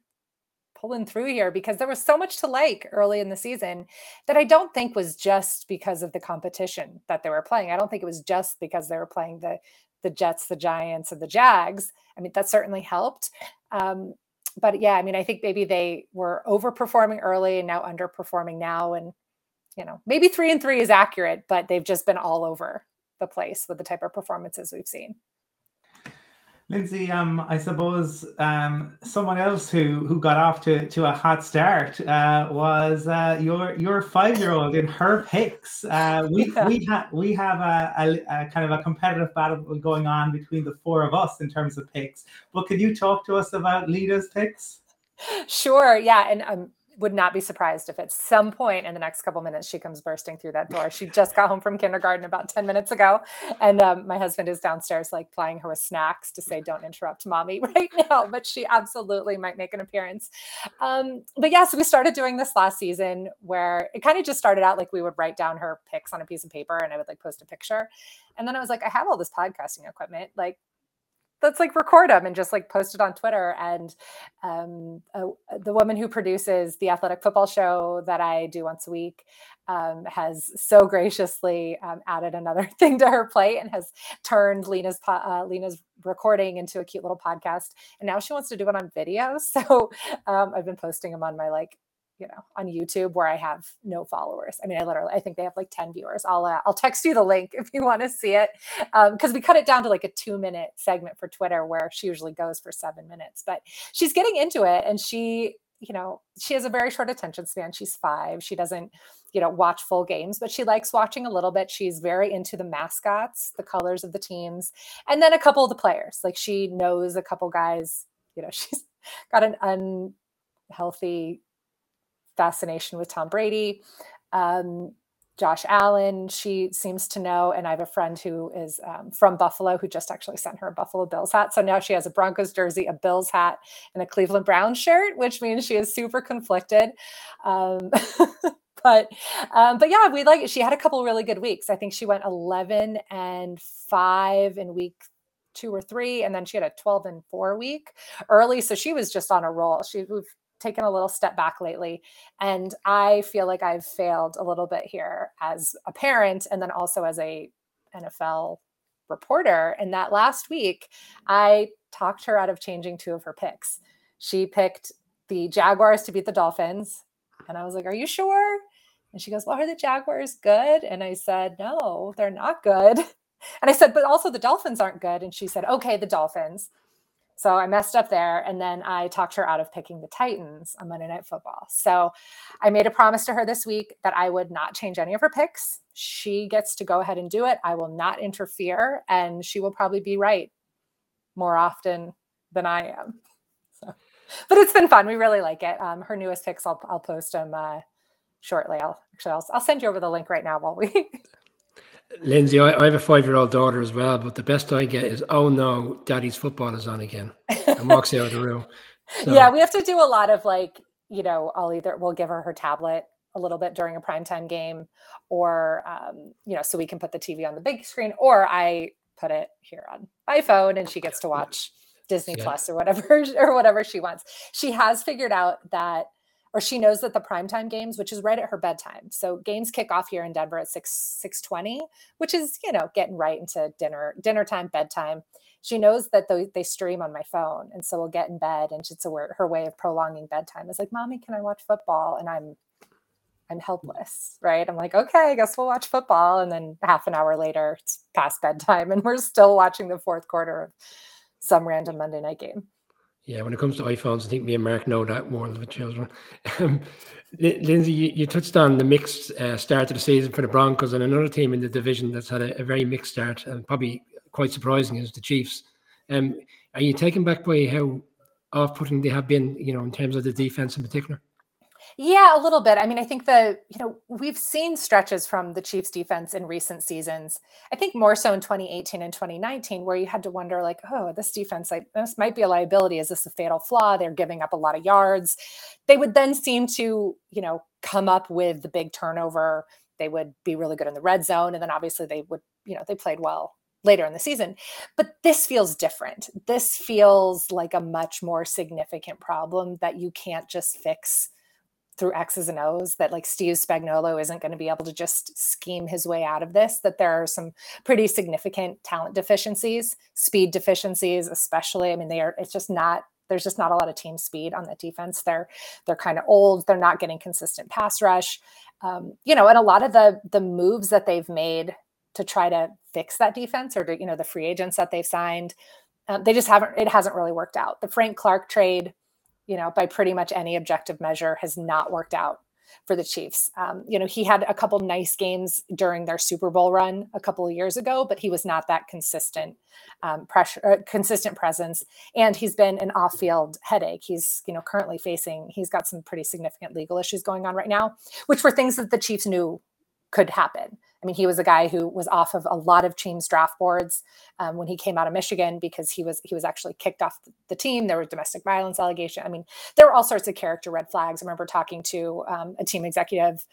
pulling through here because there was so much to like early in the season that I don't think was just because of the competition that they were playing. I don't think it was just because they were playing the the Jets, the Giants, and the Jags. I mean, that certainly helped. Um, but yeah, I mean, I think maybe they were overperforming early and now underperforming now. And, you know, maybe three and three is accurate, but they've just been all over the place with the type of performances we've seen. Lindsay, um, I suppose um, someone else who who got off to, to a hot start uh, was uh, your your five year old in her picks. Uh, we yeah. we have we have a, a, a, kind of a competitive battle going on between the four of us in terms of picks. But could you talk to us about Lena's picks? Sure. Yeah, and um, would not be surprised if at some point in the next couple minutes she comes bursting through that door. She just got home from kindergarten about 10 minutes ago. And um, my husband is downstairs, like plying her with snacks to say, don't interrupt mommy right now. But she absolutely might make an appearance. Um, but yeah, so we started doing this last season where it kind of just started out like we would write down her picks on a piece of paper and I would like post a picture. And then I was like, I have all this podcasting equipment. Like, let's like record them and just like post it on Twitter. And um, uh, the woman who produces the athletic football show that I do once a week um, has so graciously um, added another thing to her plate and has turned Lena's uh, Lena's recording into a cute little podcast. And now she wants to do it on video. So um, I've been posting them on my like you know on youtube where i have no followers. I mean i literally i think they have like 10 viewers. I'll uh, i'll text you the link if you want to see it. Because um, we cut it down to like a two minute segment for twitter where she usually goes for seven minutes but she's getting into it and she you know she has a very short attention span. She's five. She doesn't you know watch full games but she likes watching a little bit. She's very into the mascots the colors of the teams and then a couple of the players. Like she knows a couple guys. You know she's got an unhealthy fascination with Tom Brady. Um, Josh Allen, she seems to know. And I have a friend who is um, from Buffalo who just actually sent her a Buffalo Bills hat. So now she has a Broncos jersey, a Bills hat, and a Cleveland Browns shirt, which means she is super conflicted. Um, but um, but yeah, we like. She had a couple really good weeks. I think she went 11 and five in week two or three, and then she had a 12 and four week early. So she was just on a roll. She we've taken a little step back lately. And I feel like I've failed a little bit here as a parent and then also as a NFL reporter. And that last week, I talked her out of changing two of her picks. She picked the Jaguars to beat the Dolphins. And I was like, Are you sure? And she goes, Well, are the Jaguars good? And I said, No, they're not good. And I said, But also the Dolphins aren't good. And she said, Okay, the Dolphins. So I messed up there. And then I talked her out of picking the Titans on Monday Night Football. So I made a promise to her this week that I would not change any of her picks. She gets to go ahead and do it. I will not interfere. And she will probably be right more often than I am. So, but it's been fun. We really like it. Um, her newest picks, I'll, I'll post them uh, shortly. I'll actually, I'll, I'll send you over the link right now while we Lindsay, I, I, have a five-year-old daughter as well, but the best I get is, "Oh no, Daddy's football is on again," and walks out of the room. So. Yeah, we have to do a lot of like, you know, I'll either we'll give her her tablet a little bit during a primetime game, or um, you know, so we can put the TV on the big screen, or I put it here on my phone and she gets to watch Disney yeah. Plus or whatever or whatever she wants. She has figured out that or she knows that the primetime games, which is right at her bedtime. So games kick off here in Denver at 6 620, which is, you know, getting right into dinner, dinner time, bedtime. She knows that they, they stream on my phone. And so we'll get in bed and it's a, her way of prolonging bedtime is like, mommy, can I watch football? And I'm I'm helpless, right? I'm like, okay, I guess we'll watch football. And then half an hour later, it's past bedtime, and we're still watching the fourth quarter of some random Monday night game. Yeah, when it comes to iPhones, I think me and Mark know that more than the children. Um, Lindsay, you, you, touched on the mixed uh, start to the season for the Broncos, and another team in the division that's had a, a very mixed start, and probably quite surprising is the Chiefs. Um, are you taken back by how off-putting they have been, you know, in terms of the defense in particular? Yeah, a little bit. I mean, I think the, you know, we've seen stretches from the Chiefs defense in recent seasons. I think more so in 2018 and 2019, where you had to wonder, like, oh, this defense, like, this might be a liability. Is this a fatal flaw? They're giving up a lot of yards. They would then seem to, you know, come up with the big turnover. They would be really good in the red zone. And then obviously they would, you know, they played well later in the season. But this feels different. This feels like a much more significant problem that you can't just fix through X's and O's that like Steve Spagnuolo isn't going to be able to just scheme his way out of this, that there are some pretty significant talent deficiencies, speed deficiencies, especially. I mean, they are, it's just not, there's just not a lot of team speed on that defense. They're, they're kind of old. They're not getting consistent pass rush. Um, you know, and a lot of the, the moves that they've made to try to fix that defense or to, you know, the free agents that they've signed, uh, they just haven't, it hasn't really worked out. The Frank Clark trade, you know, by pretty much any objective measure, has not worked out for the Chiefs. Um, you know, he had a couple nice games during their Super Bowl run a couple of years ago, but he was not that consistent um, pressure, uh, consistent presence, and he's been an off-field headache. He's you know currently facing. He's got some pretty significant legal issues going on right now, which were things that the Chiefs knew could happen. I mean, he was a guy who was off of a lot of teams' draft boards um, when he came out of Michigan because he was he was actually kicked off the team. There was domestic violence allegation. I mean, there were all sorts of character red flags. I remember talking to um, a team executive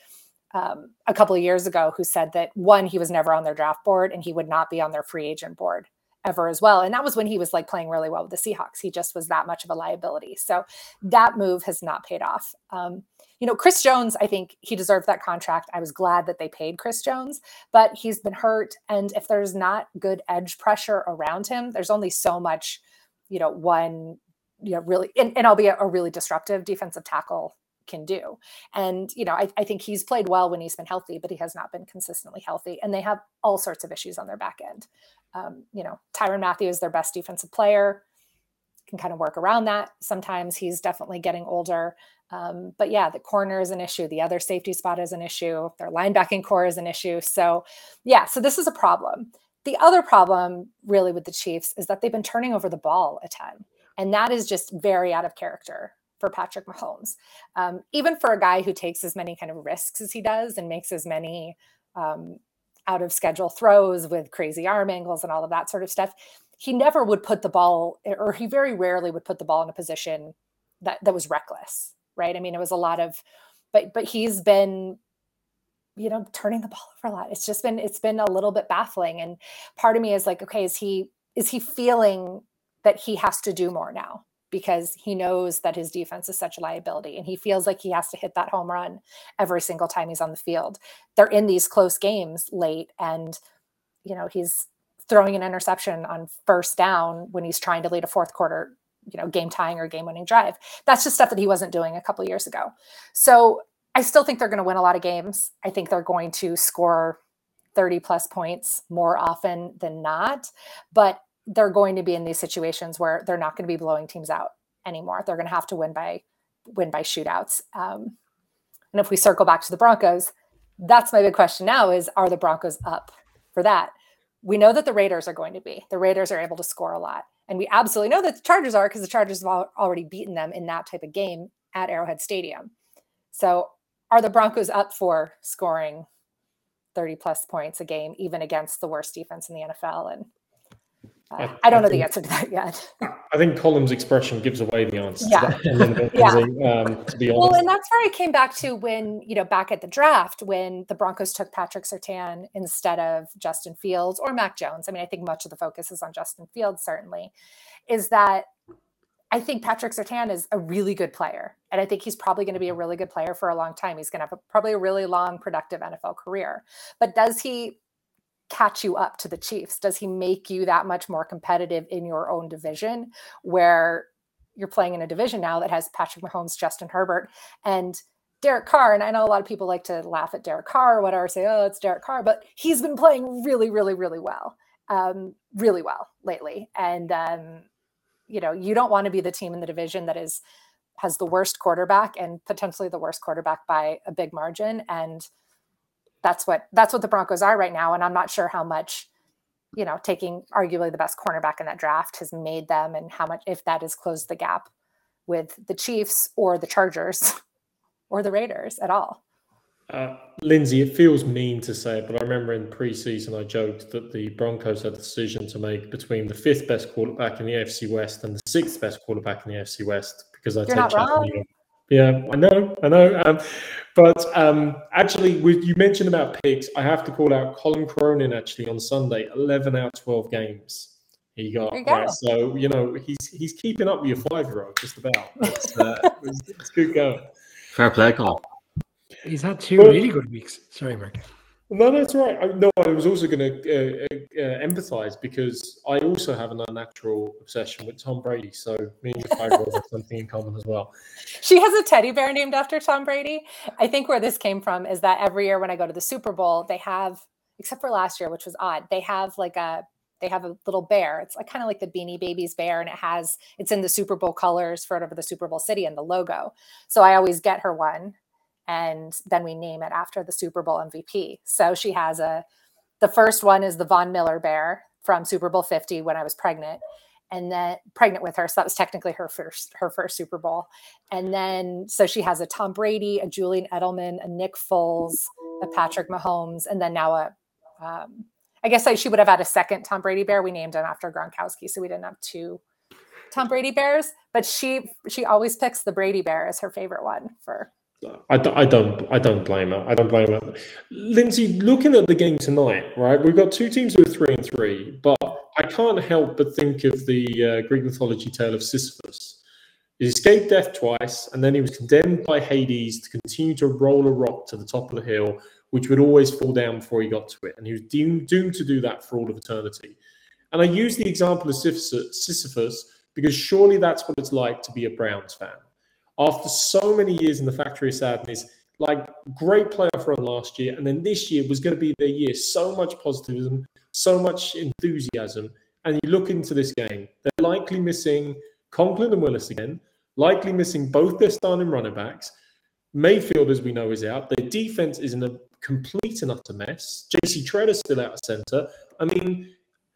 um, a couple of years ago who said that one, he was never on their draft board and he would not be on their free agent board ever as well. And that was when he was like playing really well with the Seahawks. He just was that much of a liability. So that move has not paid off. Um, you know, Chris Jones, I think he deserved that contract. I was glad that they paid Chris Jones, but he's been hurt. And if there's not good edge pressure around him, there's only so much, you know, one, you know, really, and, and albeit a really disruptive defensive tackle can do. And, you know, I, I, think he's played well when he's been healthy, but he has not been consistently healthy. And they have all sorts of issues on their back end. Um, you know, Tyrann Mathieu is their best defensive player, can kind of work around that. Sometimes he's definitely getting older. Um, but yeah, the corner is an issue. The other safety spot is an issue. Their linebacking core is an issue. So, yeah, so this is a problem. The other problem, really, with the Chiefs is that they've been turning over the ball a ton. And that is just very out of character for Patrick Mahomes. Um, even for a guy who takes as many kind of risks as he does and makes as many um, out of schedule throws with crazy arm angles and all of that sort of stuff, he never would put the ball, or he very rarely would put the ball in a position that, that was reckless right? I mean, it was a lot of, but but he's been, you know, turning the ball over a lot. It's just been it's been a little bit baffling. And part of me is like, okay, is he is he feeling that he has to do more now? Because he knows that his defense is such a liability and he feels like he has to hit that home run every single time he's on the field. They're in these close games late and you know, he's throwing an interception on first down when he's trying to lead a fourth quarter you know game tying or game winning drive. That's just stuff that he wasn't doing a couple years ago. So i still think they're going to win a lot of games. I think they're going to score 30 plus points more often than not but they're going to be in these situations where they're not going to be blowing teams out anymore. They're going to have to win by win by shootouts. Um, and if we circle back to the broncos that's my big question now is are the broncos up for that? We know that the raiders are going to be. The raiders are able to score a lot. And we absolutely know that the Chargers are because the Chargers have already beaten them in that type of game at Arrowhead Stadium. So are the Broncos up for scoring 30 plus points a game, even against the worst defense in the NFL? And uh, I, I, don't I know think, the answer to that yet. I think Colin's expression gives away the answer yeah. to that a little bit, yeah. um, to be honest. Well, and that's where I came back to when, you know, back at the draft, when the Broncos took Patrick Surtain instead of Justin Fields or Mac Jones. I mean, I think much of the focus is on Justin Fields, certainly, is that I think Patrick Surtain is a really good player. And I think he's probably going to be a really good player for a long time. He's going to have a, probably a really long, productive NFL career. But does he catch you up to the Chiefs? Does he make you that much more competitive in your own division where you're playing in a division now that has Patrick Mahomes, Justin Herbert, and Derek Carr? And I know a lot of people like to laugh at Derek Carr or whatever, say, oh, it's Derek Carr, but he's been playing really, really, really well, um, really well lately. And, um, you know, you don't want to be the team in the division that is has the worst quarterback and potentially the worst quarterback by a big margin. And that's what that's what the Broncos are right now. And I'm not sure how much, you know, taking arguably the best cornerback in that draft has made them and how much if that has closed the gap with the Chiefs or the Chargers. or the Raiders at all. Uh, Lindsay, it feels mean to say it, but I remember in preseason I joked that the Broncos had a decision to make between the fifth best quarterback in the AFC West and the sixth best quarterback in the AFC West because I You're take not wrong. Yeah, I know, I know. Um, but um, actually, with, you mentioned about picks. I have to call out Colin Cronin actually on Sunday, eleven out of twelve games he got. You go. Right, so you know he's he's keeping up with your five year old just about. It's, uh, it's, it's good going. Fair play, call. He's had two really good weeks. Sorry, Mark. No, that's right. I, no, I was also going to uh, uh, uh, empathize because I also have an unnatural obsession with Tom Brady. So me and your five have something in common as well. She has a teddy bear named after Tom Brady. I think where this came from is that every year when I go to the Super Bowl, they have, except for last year, which was odd, they have like a they have a little bear. It's like kind of like the Beanie Babies bear, and it has it's in the Super Bowl colors for whatever the Super Bowl city and the logo. So I always get her one, and then we name it after the Super Bowl MVP. So she has a the first one is the Von Miller bear from Super Bowl 50 when I was pregnant. And then pregnant with her. So that was technically her first her first Super Bowl. And then so she has a Tom Brady, a Julian Edelman, a Nick Foles, a Patrick Mahomes, and then now a um, I guess she would have had a second Tom Brady bear. We named him after Gronkowski, so we didn't have two Tom Brady bears. But she she always picks the Brady bear as her favorite one for I, don't- I don't I don't blame her. I don't blame her. Lindsay, looking at the game tonight, right? We've got two teams who are three and three, but I can't help but think of the uh, Greek mythology tale of Sisyphus. He escaped death twice, and then he was condemned by Hades to continue to roll a rock to the top of the hill, which would always fall down before he got to it. And he was doomed, to do that for all of eternity. And I use the example of Sisyphus because surely that's what it's like to be a Browns fan after so many years in the factory of sadness, like great playoff run last year, and then this year was going to be their year. So much positivism, so much enthusiasm, and you look into this game, they're likely missing Conklin and Wills again, likely missing both their starting running backs. Mayfield, as we know, is out. Their defense is in a complete and utter mess. JC Tretter's still out of center. I mean,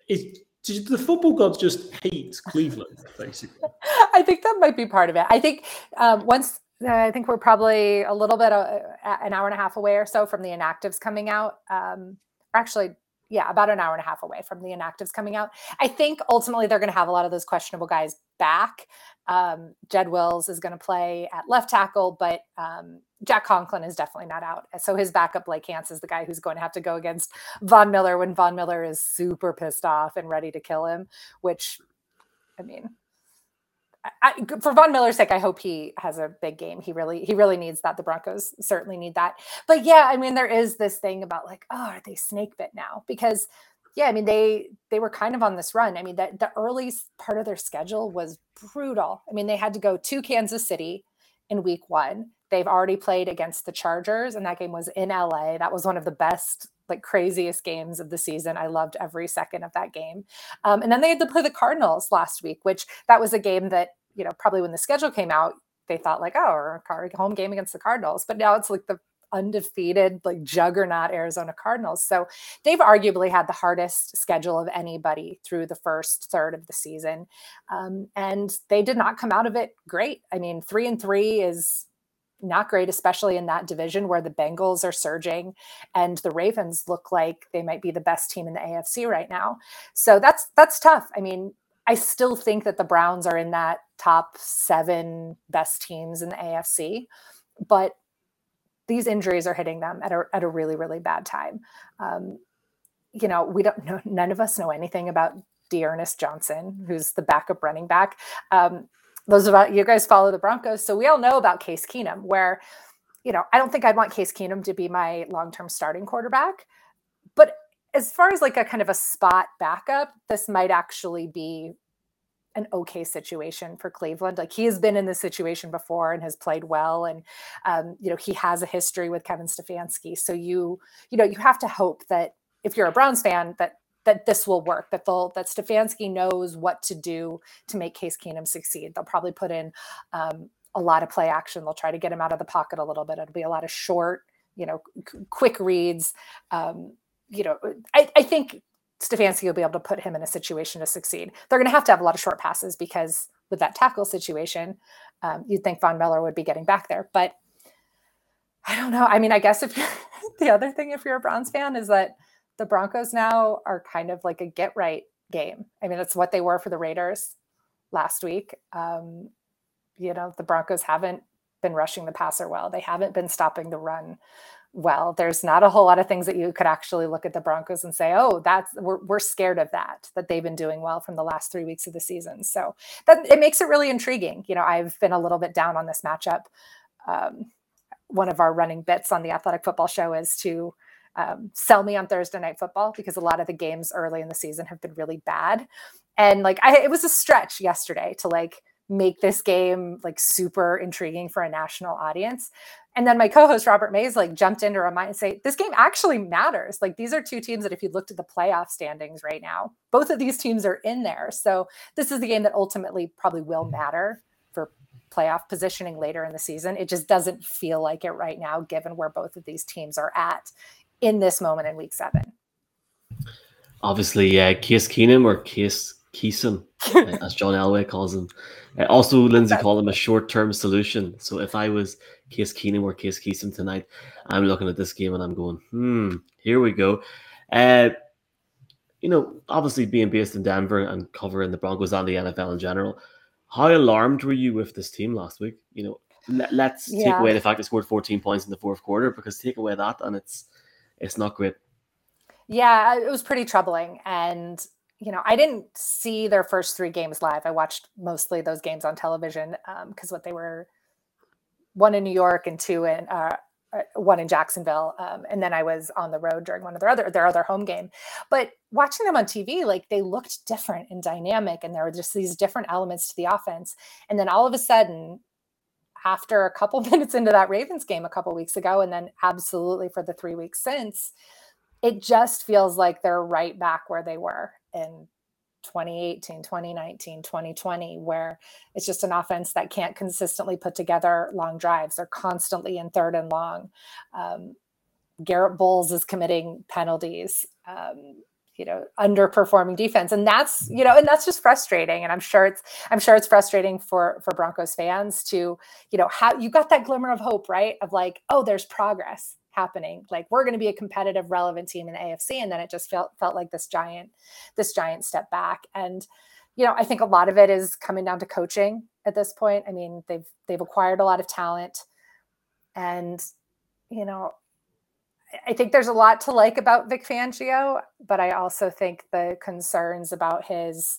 it, did the football gods just hate Cleveland, basically? I think that might be part of it. I think um, once uh, I think we're probably a little bit uh, an hour and a half away or so from the inactives coming out. Um, actually, yeah, about an hour and a half away from the inactives coming out. I think ultimately they're going to have a lot of those questionable guys back. Um, Jed Wills is going to play at left tackle, but um, Jack Conklin is definitely not out. So his backup, Blake Hance, is the guy who's going to have to go against Von Miller when Von Miller is super pissed off and ready to kill him. Which, I mean, I, for Von Miller's sake, I hope he has a big game. He really, he really needs that. The Broncos certainly need that. But yeah, I mean, there is this thing about like, oh, are they snake bit now? Because yeah, I mean, they they were kind of on this run. I mean, that the early part of their schedule was brutal. I mean, they had to go to Kansas City in week one. They've already played against the Chargers, and that game was in LA. That was one of the best, like craziest games of the season. I loved every second of that game. Um, and then they had to play the Cardinals last week, which that was a game that you know probably when the schedule came out, they thought like, oh, our home game against the Cardinals. But now it's like the undefeated, like juggernaut Arizona Cardinals. So they've arguably had the hardest schedule of anybody through the first third of the season, um, and they did not come out of it great. I mean, three and three is not great, especially in that division where the Bengals are surging and the Ravens look like they might be the best team in the AFC right now. So that's that's tough. I mean, I still think that the Browns are in that top seven best teams in the AFC, but these injuries are hitting them at a at a really really bad time. Um, you know, we don't know. None of us know anything about D'Ernest Johnson, who's the backup running back. Um, those about you guys follow the Broncos, so we all know about Case Keenum. Where, you know, I don't think I'd want Case Keenum to be my long term starting quarterback, but as far as like a kind of a spot backup, this might actually be an okay situation for Cleveland. Like he has been in this situation before and has played well, and um, you know he has a history with Kevin Stefanski. So you you know you have to hope that if you're a Browns fan that that this will work. That they'll that Stefanski knows what to do to make Case Keenum succeed. They'll probably put in um, a lot of play action. They'll try to get him out of the pocket a little bit. It'll be a lot of short, you know, qu- quick reads. Um, you know, I, I think Stefanski will be able to put him in a situation to succeed. They're going to have to have a lot of short passes because with that tackle situation, um, you'd think Von Miller would be getting back there. But I don't know. I mean, I guess if the other thing, if you're a Browns fan, is that the Broncos now are kind of like a get right game. I mean, that's what they were for the Raiders last week. Um, you know, the Broncos haven't been rushing the passer well. They haven't been stopping the run well. There's not a whole lot of things that you could actually look at the Broncos and say, "Oh, that's we're, we're scared of that." That they've been doing well from the last three weeks of the season. So that it makes it really intriguing. You know, I've been a little bit down on this matchup. Um, one of our running bits on the Athletic Football Show is to um, sell me on Thursday Night Football because a lot of the games early in the season have been really bad, and like I, it was a stretch yesterday to like make this game like super intriguing for a national audience. And then my co-host Robert Mays like jumped in to remind and say this game actually matters. Like these are two teams that if you looked at the playoff standings right now, both of these teams are in there. So this is the game that ultimately probably will matter for playoff positioning later in the season. It just doesn't feel like it right now, given where both of these teams are at in this moment in week seven. Obviously, uh, Case Keenum or Case Keeson, as John Elway calls him. Uh, also, Lindsay called him a short-term solution. So if I was Case Keenum or Case Keeson tonight, I'm looking at this game and I'm going, hmm, here we go. Uh, you know, obviously being based in Denver and covering the Broncos and the NFL in general, how alarmed were you with this team last week? You know, let, us yeah. take away the fact they scored 14 points in the fourth quarter because take away that and it's it's not great. Yeah, it was pretty troubling. And you know, I didn't see their first three games live. I watched mostly those games on television because um, what they were one in New York and two in uh, uh, one in Jacksonville, um, and then I was on the road during one of their other their other home game. But watching them on TV, like they looked different and dynamic, and there were just these different elements to the offense. And then all of a sudden, after a couple minutes into that Ravens game a couple weeks ago, and then absolutely for the three weeks since, it just feels like they're right back where they were in 2018, 2019, 2020, where it's just an offense that can't consistently put together long drives. They're constantly in third and long. Um, Garett Bolles is committing penalties. Um, you know underperforming defense and that's you know and that's just frustrating and i'm sure it's i'm sure it's frustrating for for broncos fans to you know how you got that glimmer of hope right of like oh there's progress happening. Like we're going to be a competitive relevant team in the afc and then it just felt felt like this giant this giant step back. And you know i think a lot of it is coming down to coaching at this point. I mean they've they've acquired a lot of talent. And you know I think there's a lot to like about Vic Fangio, but I also think the concerns about his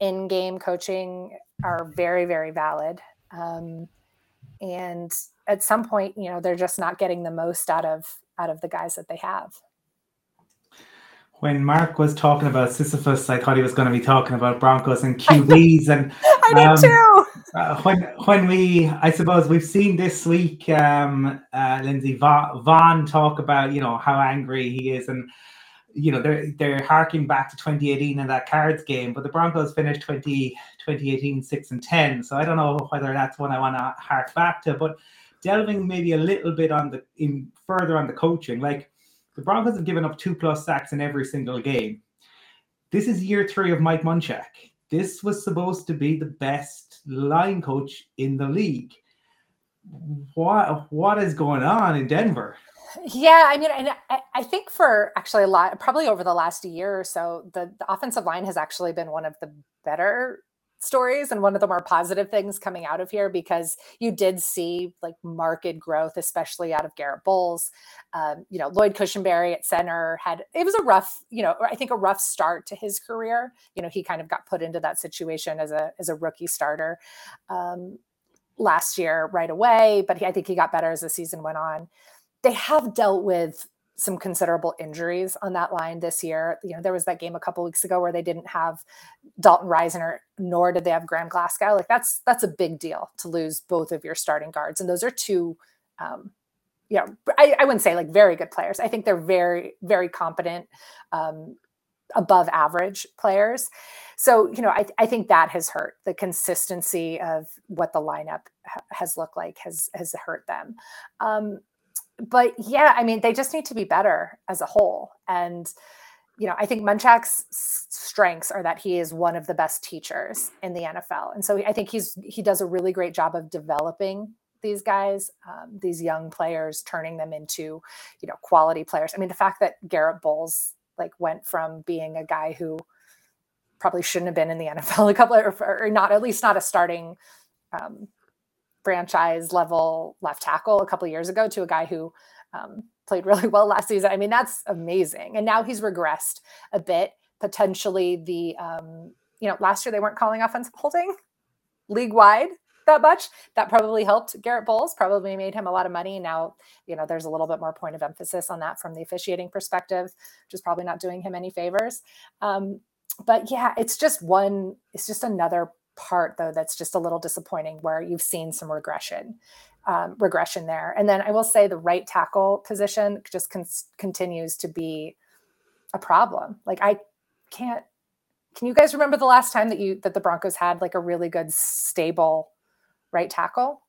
in-game coaching are very, very valid. Um, and at some point, you know, they're just not getting the most out of out of the guys that they have when Mark was talking about Sisyphus, I thought he was going to be talking about Broncos and QBs. And I did um, too. Uh, when when we, I suppose we've seen this week, um, uh, Lindsay Von talk about you know how angry he is, and you know they're they're harking back to 2018 and that Cards game, but the Broncos finished 20, 2018 six and ten. So I don't know whether that's one I want to hark back to, but delving maybe a little bit on the in further on the coaching, like the Broncos have given up two plus sacks in every single game. This is year three of Mike Munchak. This was supposed to be the best line coach in the league. What what is going on in Denver? Yeah, I mean, and I, think for actually a lot, probably over the last year or so, the, the offensive line has actually been one of the better stories and one of the more positive things coming out of here because you did see like market growth, especially out of Garett Bolles Um, you know, Lloyd Cushenberry at center had it was a rough, you know, I think a rough start to his career. You know, he kind of got put into that situation as a as a rookie starter um, last year right away, but he, I think he got better as the season went on. They have dealt with some considerable injuries on that line this year. You know, there was that game a couple weeks ago where they didn't have Dalton Risner, nor did they have Graham Glasgow. Like that's that's a big deal to lose both of your starting guards, and those are two. Um, yeah, I, I wouldn't say like very good players. I think they're very very competent, um, above average players. So you know, I, I think that has hurt the consistency of what the lineup ha- has looked like has has hurt them. Um, but yeah, I mean, they just need to be better as a whole. And, you know, I think Munchak's strengths are that he is one of the best teachers in the NFL. And so I think he's he does a really great job of developing these guys, um, these young players, turning them into, you know, quality players. I mean, the fact that Garett Bolles like went from being a guy who probably shouldn't have been in the NFL a couple of, or, or not at least not a starting um, franchise level left tackle a couple years ago to a guy who um, played really well last season. I mean, that's amazing. And now he's regressed a bit. Potentially, the um, you know last year they weren't calling offensive holding league wide that much. That probably helped Garett Bolles. Probably made him a lot of money. Now you know there's a little bit more point of emphasis on that from the officiating perspective, which is probably not doing him any favors. Um, but yeah, it's just one. It's just another part though that's just a little disappointing where you've seen some regression um, regression there. And then i will say the right tackle position just con- continues to be a problem. Like i can't can you guys remember the last time that you that the broncos had like a really good stable right tackle?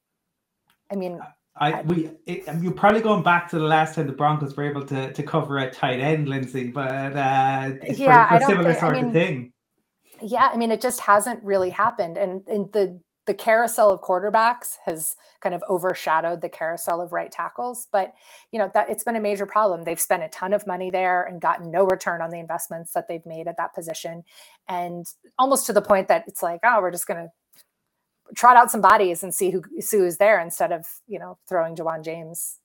I mean I we it, you're probably going back to the last time the Broncos were able to to cover a tight end, Lindsay, but uh, it's Yeah, for, I for don't similar thi- I sort mean, of thing. Yeah i mean it just hasn't really happened and, the the carousel of quarterbacks has kind of overshadowed the carousel of right tackles but you know that it's been a major problem. They've spent a ton of money there and gotten no return on the investments that they've made at that position and almost to the point that it's like oh we're just going to trot out some bodies and see who see who's there instead of you know throwing Ja'Wuan James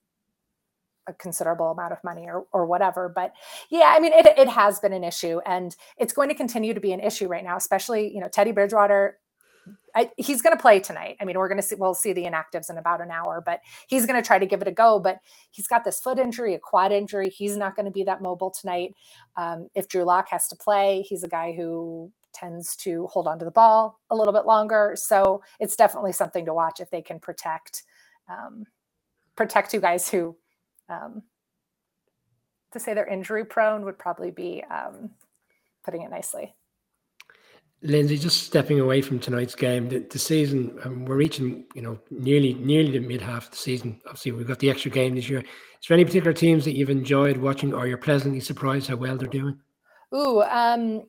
a considerable amount of money or or whatever. But yeah, I mean it it has been an issue and it's going to continue to be an issue right now, especially, you know, Teddy Bridgewater. I, he's going to play tonight. I mean, we're going to see, we'll see the inactives in about an hour, but he's going to try to give it a go. But he's got this foot injury, a quad injury. He's not going to be that mobile tonight. Um, if Drew Lock has to play, he's a guy who tends to hold on to the ball a little bit longer. So it's definitely something to watch if they can protect um, protect two guys who um, to say they're injury prone would probably be um, putting it nicely. Lindsay, just stepping away from tonight's game, the, the season um, we're reaching, you know, nearly nearly the mid half of the season. Obviously, we've got the extra game this year. Is there any particular teams that you've enjoyed watching, or you're pleasantly surprised how well they're doing? Ooh, um,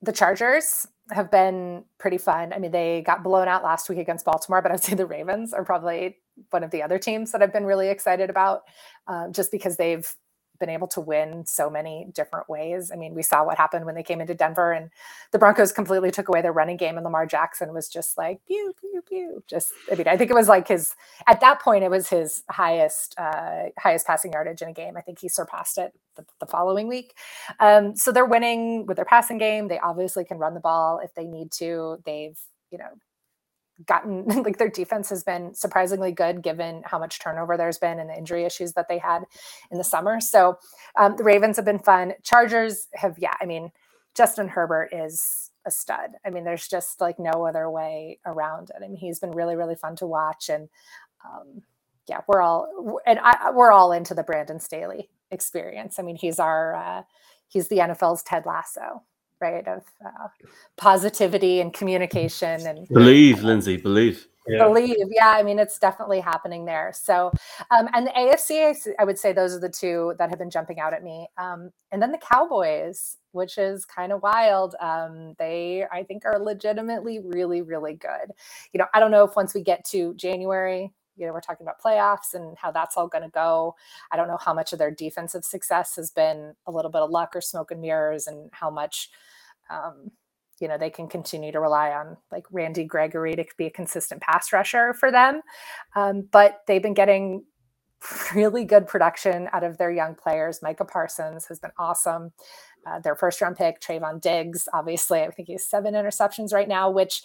the Chargers have been pretty fun. I mean, they got blown out last week against Baltimore, but I'd say the Ravens are probably one of the other teams that I've been really excited about, um, just because they've been able to win so many different ways. I mean, we saw what happened when they came into Denver and the Broncos completely took away their running game and Lamar Jackson was just like pew pew pew. Just I mean, I think it was like his at that point it was his highest uh highest passing yardage in a game. I think he surpassed it the, the following week. Um so they're winning with their passing game. They obviously can run the ball if they need to. They've, you know, gotten like their defense has been surprisingly good given how much turnover there's been and the injury issues that they had in the summer. So um, the Ravens have been fun. Chargers have, yeah, I mean, Justin Herbert is a stud. I mean, there's just like no other way around it. I mean, he's been really, really fun to watch. And um, yeah, we're all, and I, we're all into the Brandon Staley experience. I mean, he's our, uh, he's the NFL's Ted Lasso right of uh, positivity and communication and Believe, Lindsay, believe. Yeah. believe. Yeah i mean it's definitely happening there. So um and the afc I would say those are the two that have been jumping out at me. Um and then the cowboys which is kind of wild. Um they i think are legitimately really really good. You know i don't know if once we get to january you know we're talking about playoffs and how that's all going to go i don't know how much of their defensive success has been a little bit of luck or smoke and mirrors and how much um you know they can continue to rely on like Randy Gregory to be a consistent pass rusher for them. Um, but they've been getting really good production out of their young players. Micah Parsons has been awesome. Uh, their first round pick, Trevon Diggs, obviously, I think he's seven interceptions right now, which,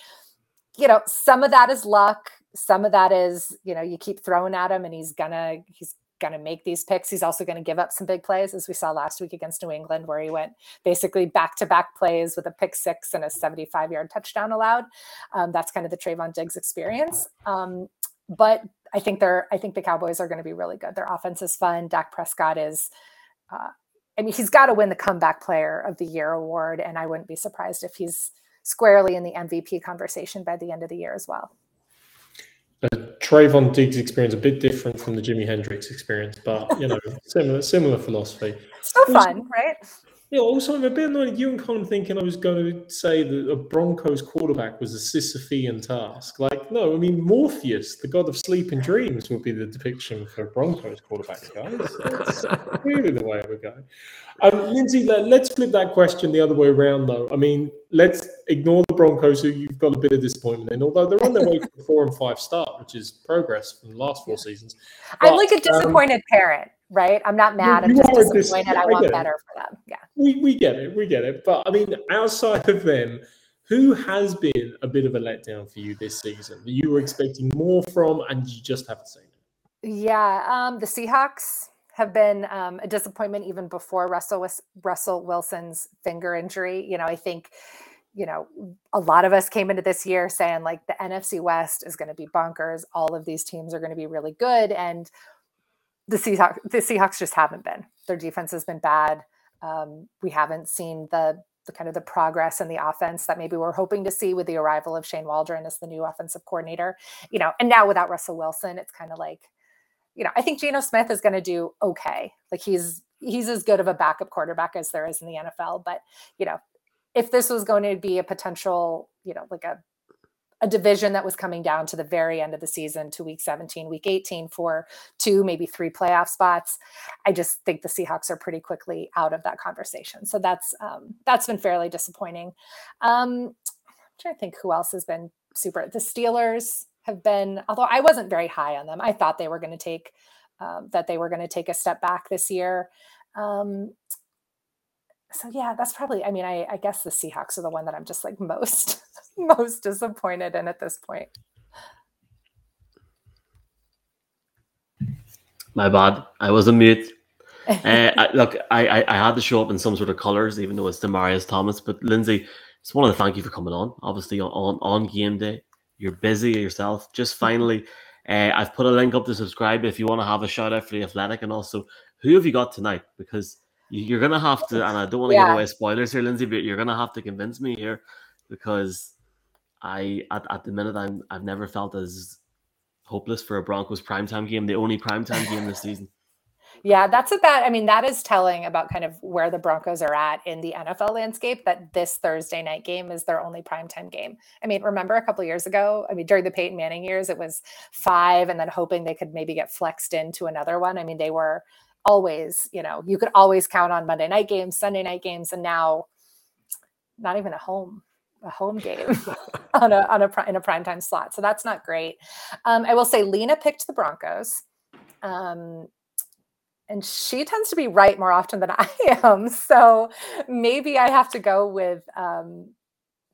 you know, some of that is luck. Some of that is, you know, you keep throwing at him and he's gonna, he's going to make these picks. He's also going to give up some big plays, as we saw last week against New England, where he went basically back to back plays with a pick six and a 75 yard touchdown allowed. Um, that's kind of the Trevon Diggs experience. Um, but I think they're, I think the Cowboys are going to be really good. Their offense is fun. Dak Prescott is, uh, I mean, he's got to win the comeback player of the year award. And I wouldn't be surprised if he's squarely in the MVP conversation by the end of the year as well. Trevon Diggs experience a bit different from the Jimi Hendrix experience, but you know, similar similar philosophy. Still fun, right? Yeah, also I'm a bit annoyed. You and Colin thinking I was going to say that a Broncos quarterback was a Sisyphean task. Like, no, I mean Morpheus, the god of sleep and dreams, would be the depiction for Broncos quarterbacks, guys. That's really the way it would go. Um, Lindsay, let, let's flip that question the other way around, though. I mean, let's ignore Broncos, who you've got a bit of disappointment in, although they're on their way to a four and five start, which is progress from the last four seasons. I'm like a disappointed um, parent right? I'm not mad. I'm just disappointed. I, I want better for them. Yeah. We, we get it. We get it. But I mean, outside of them, who has been a bit of a letdown for you this season that you were expecting more from and you just haven't seen it? Yeah. Um, the Seahawks have been um, a disappointment even before Russell, Russell Wilson's finger injury. You know, I think you know, a lot of us came into this year saying like the NFC West is going to be bonkers. All of these teams are going to be really good. And the Seahawks, the Seahawks just haven't been. Their defense has been bad. Um, we haven't seen the the kind of the progress in the offense that maybe we're hoping to see with the arrival of Shane Waldron as the new offensive coordinator. You know, and now without Russell Wilson, it's kind of like, you know, I think Geno Smith is going to do okay. Like he's he's as good of a backup quarterback as there is in the NFL. But you know, if this was going to be a potential, you know, like a a division that was coming down to the very end of the season to week 17, week 18 for two, maybe three playoff spots. I just think the Seahawks are pretty quickly out of that conversation. So that's um, that's been fairly disappointing. Um, I'm trying to think who else has been super. The Steelers have been, although I wasn't very high on them. I thought they were going to take um, that they were going to take a step back this year. Um, so yeah, that's probably. I mean, I, I guess the Seahawks are the one that I'm just like most most disappointed in at this point. My bad. I was a mute. uh, I, look, I, I, I had to show up in some sort of colors, even though it's Demaryius Thomas. But Lindsay, just wanted to thank you for coming on. Obviously, on on game day, you're busy yourself. Just mm-hmm. finally, uh, I've put a link up to subscribe if you want to have a shout out for the Athletic, and also who have you got tonight? Because you're gonna have to, and I don't want to yeah. give away spoilers here, Lindsay, but you're gonna have to convince me here because I at, at the minute I'm I've never felt as hopeless for a Broncos primetime game, the only primetime game this season. Yeah, that's about. I mean, that is telling about kind of where the Broncos are at in the NFL landscape. That this Thursday night game is their only primetime game. I mean, remember a couple years ago? I mean, during the Peyton Manning years, it was five, and then hoping they could maybe get flexed into another one. I mean, they were always, you know, you could always count on Monday night games, Sunday night games, and now not even a home a home game on a on a in a prime time slot. So that's not great. Um, I will say Lena picked the Broncos. Um, and she tends to be right more often than I am. So maybe I have to go with um,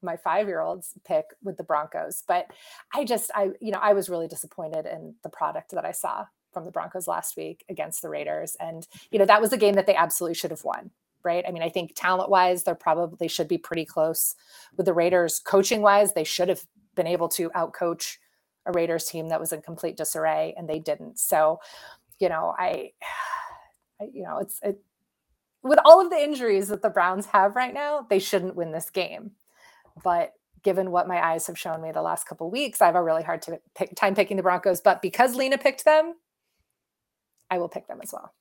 my five year old's pick with the Broncos. But I just, I, you know, I was really disappointed in the product that I saw from the Broncos last week against the Raiders. And, you know, that was a game that they absolutely should have won right? I mean, I think talent wise, they're probably they should be pretty close with the Raiders. Coaching wise, they should have been able to outcoach a Raiders team that was in complete disarray, and they didn't. So, you know, I, I you know, it's it, with all of the injuries that the Browns have right now, they shouldn't win this game. But given what my eyes have shown me the last couple weeks, I have a really hard pick, time picking the Broncos. But because Lena picked them, I will pick them as well.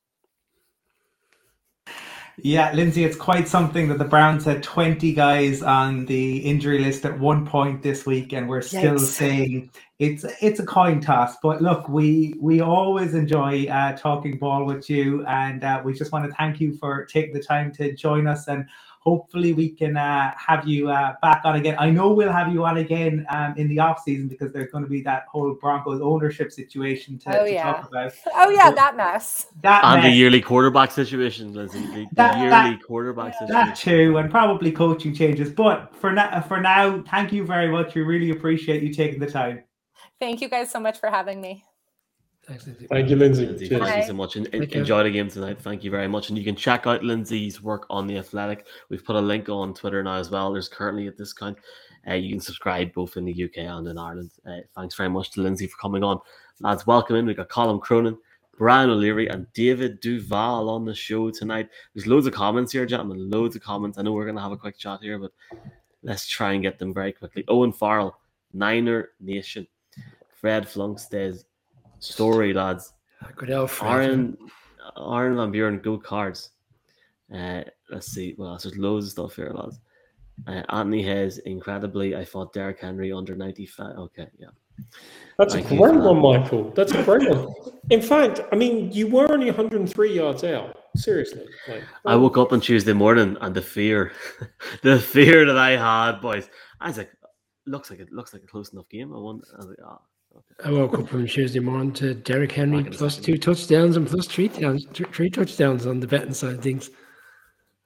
Yeah, Lindsay, it's quite something that the Browns had 20 guys on the injury list at one point this week, and we're still Yikes. saying it's it's a coin toss. But look, we we always enjoy uh, talking ball with you, and uh, we just want to thank you for taking the time to join us and hopefully we can uh, have you uh, back on again. I know we'll have you on again um, in the off season because there's going to be that whole Broncos ownership situation to, oh, to yeah. talk about. Oh yeah, but that mess. That and mess. the yearly quarterback situation, Lizzie. The, that, the yearly that, quarterback situation. That too, and probably coaching changes. But for now, for now, thank you very much. We really appreciate you taking the time. Thank you guys so much for having me. Thanks, Lindsay. Thank you, Lindsay. Lindsay thank you so much. And, enjoy the game tonight. Thank you very much. And you can check out Lindsay's work on The Athletic. We've put a link on Twitter now as well. There's currently a discount. Uh, you can subscribe both in the UK and in Ireland. Uh, thanks very much to Lindsay for coming on. Lads, welcome in. We've got Colin Cronin, Brian O'Leary, and David Duval on the show tonight. There's loads of comments here, gentlemen. Loads of comments. I know we're going to have a quick chat here, but let's try and get them very quickly. Owen Farrell, Niner Nation. Fred Flunk says, story, lads. Good elf. Aaron, Aaron Van Buren, good cards. Uh, let's see. Well, there's loads of stuff here, lads. Uh, Anthony Hayes, incredibly, I fought Derrick Henry under 95. Okay, yeah. That's Thank a great for that. one, Michael. That's a great one. In fact, I mean, you were only 103 yards out. Seriously. Like, I woke up on Tuesday morning and the fear, the fear that I had, boys. I was like, looks like it looks like a close enough game. I won. I was like, oh, okay. I woke up on Tuesday morning to Derrick Henry Back in a plus second. two touchdowns and plus three touchdowns, three touchdowns on the betting side of things.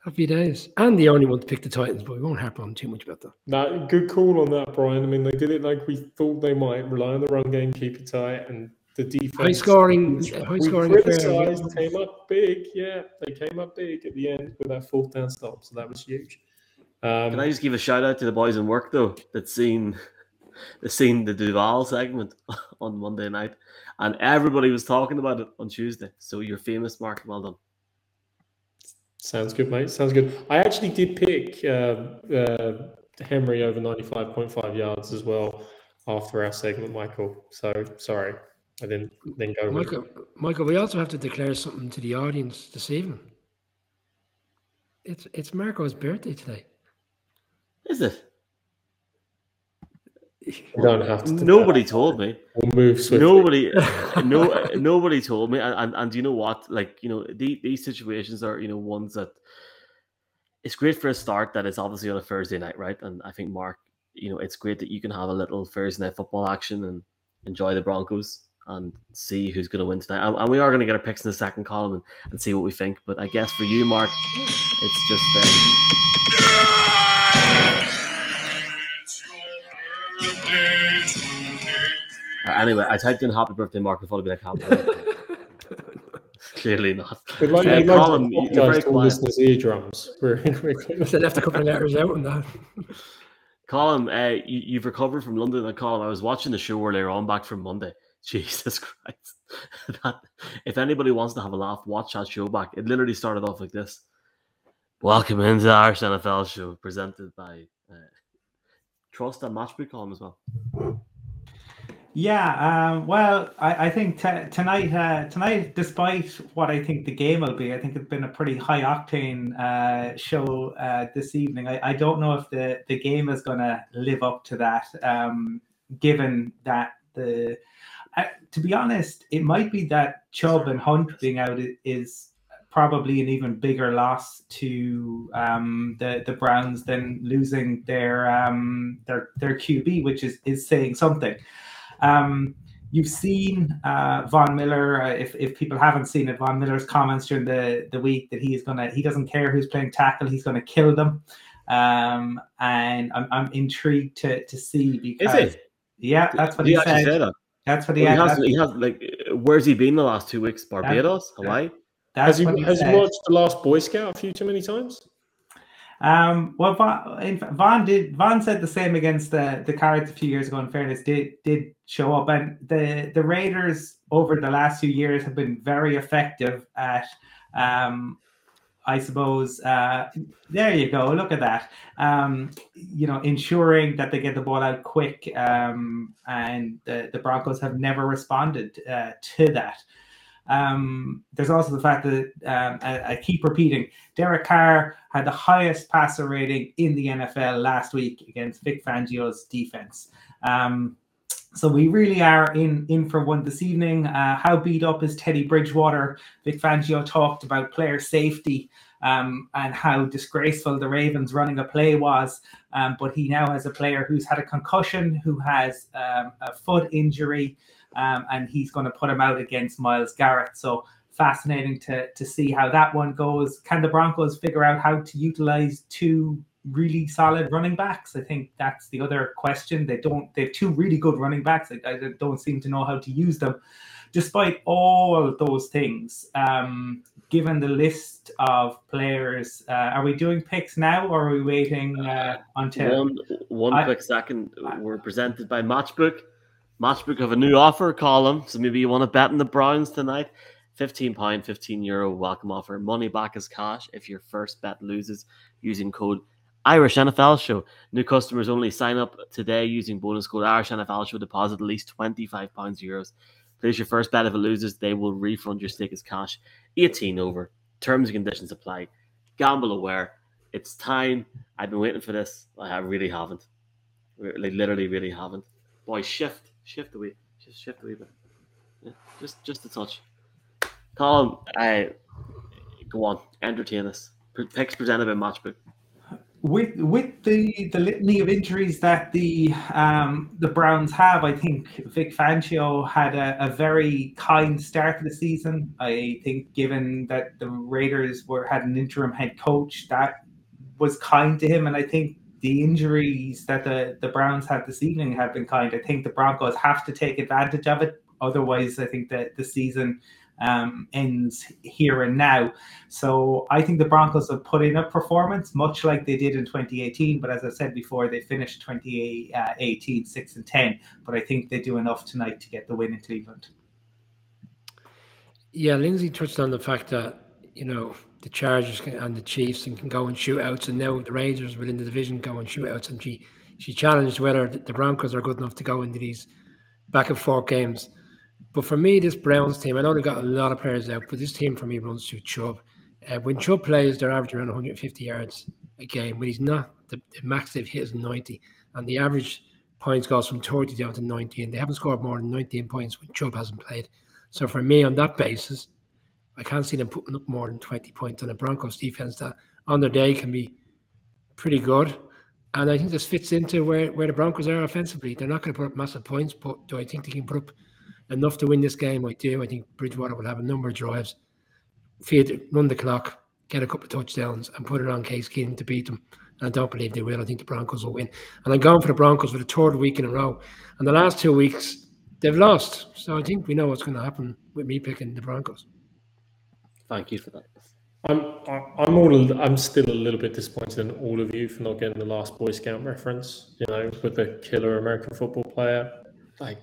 Happy days. And the only one to pick the Titans, but we won't harp on too much about that. No, good call on that, Brian. I mean, they did it like we thought they might. Rely on the run game, keep it tight, and the defense. High scoring, high scoring affair. criticized, came up big. Yeah, they came up big at the end with that fourth down stop, so that was huge. Um, Can I just give a shout out to the boys in work though that seen that seen the Duval segment on Monday night, and everybody was talking about it on Tuesday. So you're famous, Mark. Well done. Sounds good, mate. Sounds good. I actually did pick uh, uh, Henry over 95.5 yards as well after our segment, Michael. So sorry, I didn't then go with. Michael, Michael, we also have to declare something to the audience this evening. It's it's Marco's birthday today. Is it? You don't have to. Nobody that. told me. We'll move swiftly. Nobody, no, nobody told me. And, and and you know what? Like you know, the, these situations are you know ones that it's great for a start. That it's obviously on a Thursday night, right? And I think Mark, you know, it's great that you can have a little Thursday night football action and enjoy the Broncos and see who's going to win tonight. And, and we are going to get our picks in the second column and, and see what we think. But I guess for you, Mark, it's just. Um, anyway, I typed in "Happy Birthday, Mark." I thought it'd be like "Happy Birthday." Clearly not. We'd like, Uh, we'd like Colin, to you're apologise very to all quiet. listeners' eardrums very quickly. They left a couple of letters out on that. Colin, uh, you, you've recovered from London. And Colin, I was watching the show earlier on back from Monday. Jesus Christ. that, if anybody wants to have a laugh, watch that show back. It literally started off like this. Welcome into the Irish NFL show presented by uh, Trust and Matchbook Colin as well. Yeah, um, well, I, I think t- tonight, uh, tonight, despite what I think the game will be, I think it's been a pretty high octane uh, show uh, this evening. I, I don't know if the, the game is going to live up to that, um, given that the. I, to be honest, it might be that Chubb and Hunt being out is probably an even bigger loss to um, the the Browns than losing their um, their their QB, which is is saying something. Um, you've seen uh, Von Miller. Uh, if, if people haven't seen it, Von Miller's comments during the, the week that he is gonna he doesn't care who's playing tackle, he's gonna kill them. Um, and I'm, I'm intrigued to to see Is because it? yeah, that's what he, he actually said. that? That's what Well, he, he, has, he has, like, where's he been the last two weeks? Barbados? Hawaii? That's Has he, he has he watched The Last Boy Scout a few too many times? Um, well, in did. Von said the same against the the Cards a few years ago. In fairness, did did show up, and the the Raiders over the last few years have been very effective at. Um, I suppose uh, there you go. Look at that. Um, you know, ensuring that they get the ball out quick, um, and the, the Broncos have never responded uh, to that. Um, there's also the fact that um, I, I keep repeating Derek Carr had the highest passer rating in the NFL last week against Vic Fangio's defense. Um, so we really are in in for one this evening. Uh, how beat up is Teddy Bridgewater? Vic Fangio talked about player safety um, and how disgraceful the Ravens running a play was. Um, but he now has a player who's had a concussion, who has um, a foot injury, um, and he's going to put him out against Myles Garrett. So fascinating to to see how that one goes. Can the Broncos figure out how to utilize two really solid running backs? I think that's the other question. They don't. They have two really good running backs. I, I don't seem to know how to use them. Despite all those things, um, given the list of players, uh, are we doing picks now or are we waiting uh, until? One, one I- quick second. We're presented by Matchbook. Matchbook have a new offer column, so maybe you want to bet on the Browns tonight. Fifteen pound, fifteen euro welcome offer. Money back as cash if your first bet loses using code Irish NFL Show. New customers only sign up today using bonus code Irish NFL Show. Deposit at least twenty five pounds euros. Place your first bet. If it loses, they will refund your stake as cash. Eighteen over. Terms and conditions apply. gamble aware. It's time. I've been waiting for this. I really haven't. Like literally, really haven't. Boy, shift, shift away, just shift away, bit. Yeah, just, just a touch. Colin, I go on, entertain us. Picks presented by Matchbook with with the the litany of injuries that the um, the Browns have, I think Vic Fangio had a, a, very kind start to the season. I think, given that the Raiders were had an interim head coach, that was kind to him, and I think the injuries that the the Browns had this evening have been kind. I think the Broncos have to take advantage of it. Otherwise, I think that the season um, ends here and now. So I think the Broncos have put in a performance much like they did in 2018. But as I said before, they finished 2018 6 and 10. But I think they do enough tonight to get the win in Cleveland. Yeah, Lindsay touched on the fact that you know the Chargers and the Chiefs and can go and shootouts, and now the Rangers within the division go and shootouts, and she she challenged whether the Broncos are good enough to go into these back and forth games. But for me, this Browns team, I know they've got a lot of players out, but this team for me runs through Chubb. Uh, when Chubb plays, they're averaging around 150 yards a game. When he's not, the, the max they've hit is 90. And the average points goes from 30 down to 90. And they haven't scored more than 19 points when Chubb hasn't played. So for me, on that basis, I can't see them putting up more than 20 points on a Broncos defense that on their day can be pretty good. And I think this fits into where, where the Broncos are offensively. They're not going to put up massive points, but do I think they can put up enough to win this game. I do. I think Bridgewater will have a number of drives, feed, run the clock, get a couple of touchdowns, and put it on Case Keenum to beat them. And I don't believe they will. I think the Broncos will win. And I'm going for the Broncos for the third week in a row. And the last two weeks, they've lost. So I think we know what's going to happen with me picking the Broncos. Thank you for that. I'm I'm all I'm still a little bit disappointed in all of you for not getting the last Boy Scout reference. You know, with the killer American football player. Like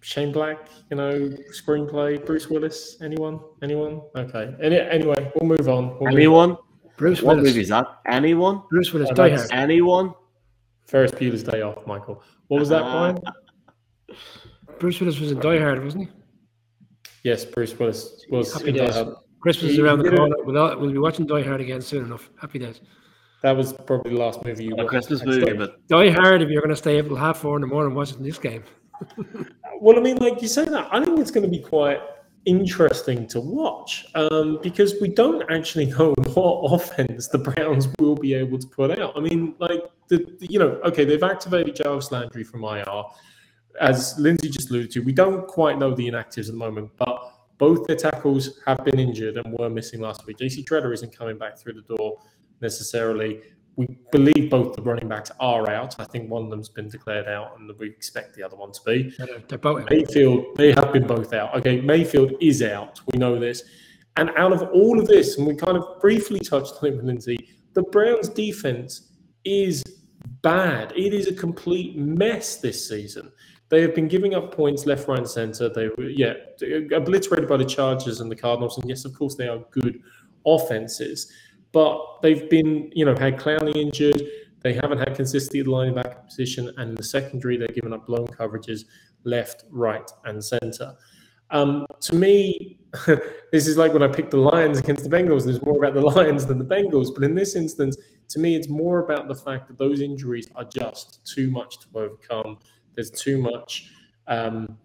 Shane Black, you know, screenplay, Bruce Willis, anyone? Anyone? Okay. Any, anyway, we'll move on. We'll anyone? Move on. Bruce Willis. what movie is that? Anyone? Bruce Willis, Die Hard. Anyone? Ferris Bueller's Day Off, Michael. What was that, Uh, Brian? Bruce Willis was in Die Hard, wasn't he? Yes, Bruce Willis was Happy in Die days. Hard. Christmas is around the corner. We'll, we'll be watching Die Hard again soon enough. Happy days. That was probably the last movie you A watched. Christmas Actually, movie, but Die Hard if you're going to stay up till half four in the morning watching this game. Well, I mean, like you say that, I think it's going to be quite interesting to watch um, because we don't actually know what offense the Browns will be able to put out. I mean, like the, the- you know, okay, they've activated Jarvis Landry from IR, as Lindsay just alluded to. We don't quite know the inactives at the moment, but both their tackles have been injured and were missing last week. JC Tretter isn't coming back through the door necessarily. We believe both the running backs are out. I think one of them's been declared out, and we expect the other one to be. They're, both. Mayfield, they have been both out. Okay, Mayfield is out. We know this. And out of all of this, and we kind of briefly touched on it with Lindsay, the Browns' defense is bad. It is a complete mess this season. They have been giving up points left, right, and center. They were, yeah, obliterated by the Chargers and the Cardinals. And yes, of course, they are good offenses, but they've been, you know, had Clowney injured. They haven't had consistency at the linebacker position, and in the secondary, they're giving up blown coverages left, right, and center. Um, to me, this is like when I picked the Lions against the Bengals. There's more about the Lions than the Bengals, but in this instance, to me, it's more about the fact that those injuries are just too much to overcome. There's too much um,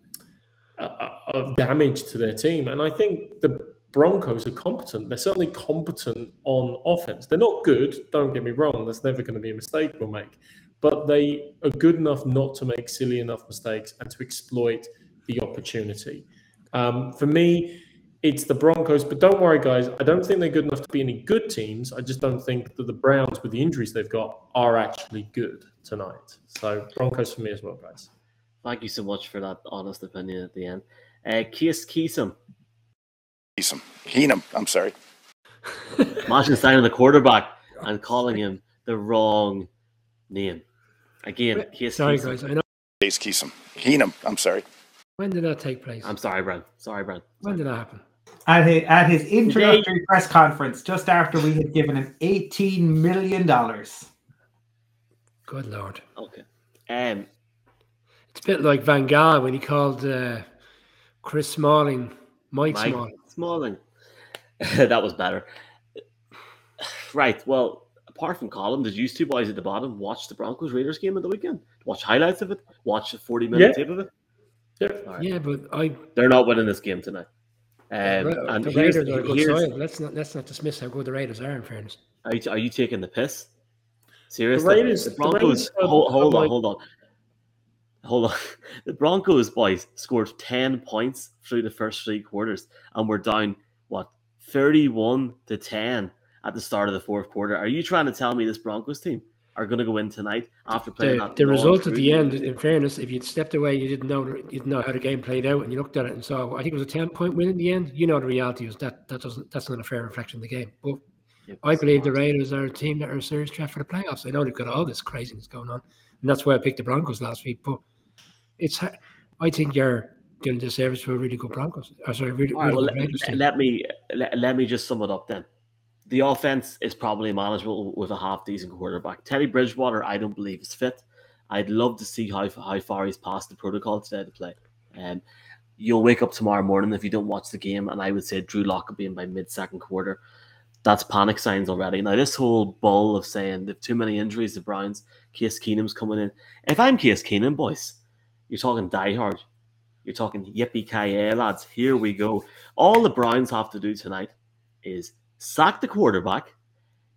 uh, of damage to their team, and I think the Broncos are competent. They're certainly competent on offense. They're not good. Don't get me wrong. That's never going to be a mistake we'll make, but they are good enough not to make silly enough mistakes and to exploit the opportunity. Um, for me, it's the Broncos, but don't worry, guys. I don't think they're good enough to be any good teams. I just don't think that the Browns, with the injuries they've got, are actually good tonight. So Broncos for me as well, guys. thank you so much for that honest opinion at the end. Uh, Kees Keesum, Keenum. Keenum. I'm sorry. matching signing the quarterback and calling him the wrong name. Again, Kees Sorry, Keesum. guys. I know. Chase Keesum. Keenum. I'm sorry. When did that take place? I'm sorry, Brent. Sorry, Brent. When did that happen? At his, at his introductory press conference, just after we had given him $18 million. Good lord. Okay. Um, It's a bit like Van Gaal when he called uh, Chris Smalling Mike, Mike Smalling. Smalling. that was better. Right. Well, apart from Colin, did you two boys at the bottom watch the Broncos Raiders game of the weekend? Watch highlights of it? Watch a 40 minute Yeah. tape of it? Yeah. All right. Yeah, but I They're not winning this game tonight. Um, Ra- and the here's, Raiders are a good side. Let's not let's not dismiss how good the Raiders are. In fairness, are, you, are you taking the piss? Seriously? Raiders- the the Broncos, Raiders hold, hold on, like- hold on. Hold on. The Broncos boys scored 10 points through the first three quarters and we're down, what, 31 to 10 at the start of the fourth quarter. Are you trying to tell me this Broncos team are going to go in tonight after playing the, that the result at the end, in fairness, if you'd stepped away, you didn't know you didn't know how the game played out, and you looked at it and saw, I think it was a ten point win in the end. You know, the reality is that that doesn't that's not a fair reflection of the game. But I believe the. Raiders are a team that are a serious threat for the playoffs. I know they've got all this craziness going on, and that's why I picked the Broncos last week. But it's, I think you're doing a disservice for a really good Broncos. Or sorry, really, really well, let, let me let, let me just sum it up then. The offense is probably manageable with a half decent quarterback. Teddy Bridgewater, I don't believe is fit. I'd love to see how how far he's passed the protocol today to play. Um, you'll wake up tomorrow morning if you don't watch the game, and I would say Drew Lock will be in by mid second quarter. That's panic signs already. Now this whole bull of saying they've too many injuries, the Browns, Case Keenum's coming in. If I'm Case Keenum, boys, you're talking die hard. You're talking yippee ki lads. Here we go. All the Browns have to do tonight is sack the quarterback,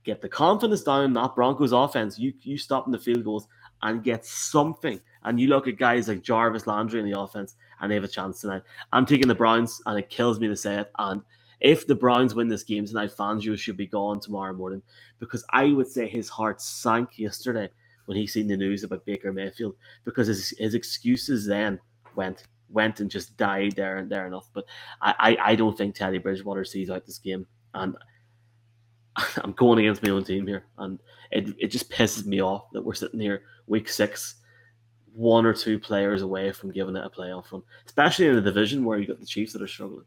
get the confidence down that Broncos offense. You you stopping the field goals and get something. And you look at guys like Jarvis Landry in the offense, and they have a chance tonight. I'm taking the Browns, and it kills me to say it. And if the Browns win this game tonight, Fangio should be gone tomorrow morning because I would say his heart sank yesterday when he seen the news about Baker Mayfield because his, his excuses then went went and just died there and there enough. But I, I, I don't think Teddy Bridgewater sees out this game, and I'm going against my own team here, and it, it just pisses me off that we're sitting here week six, one or two players away from giving it a playoff run, especially in a division where you got the Chiefs that are struggling.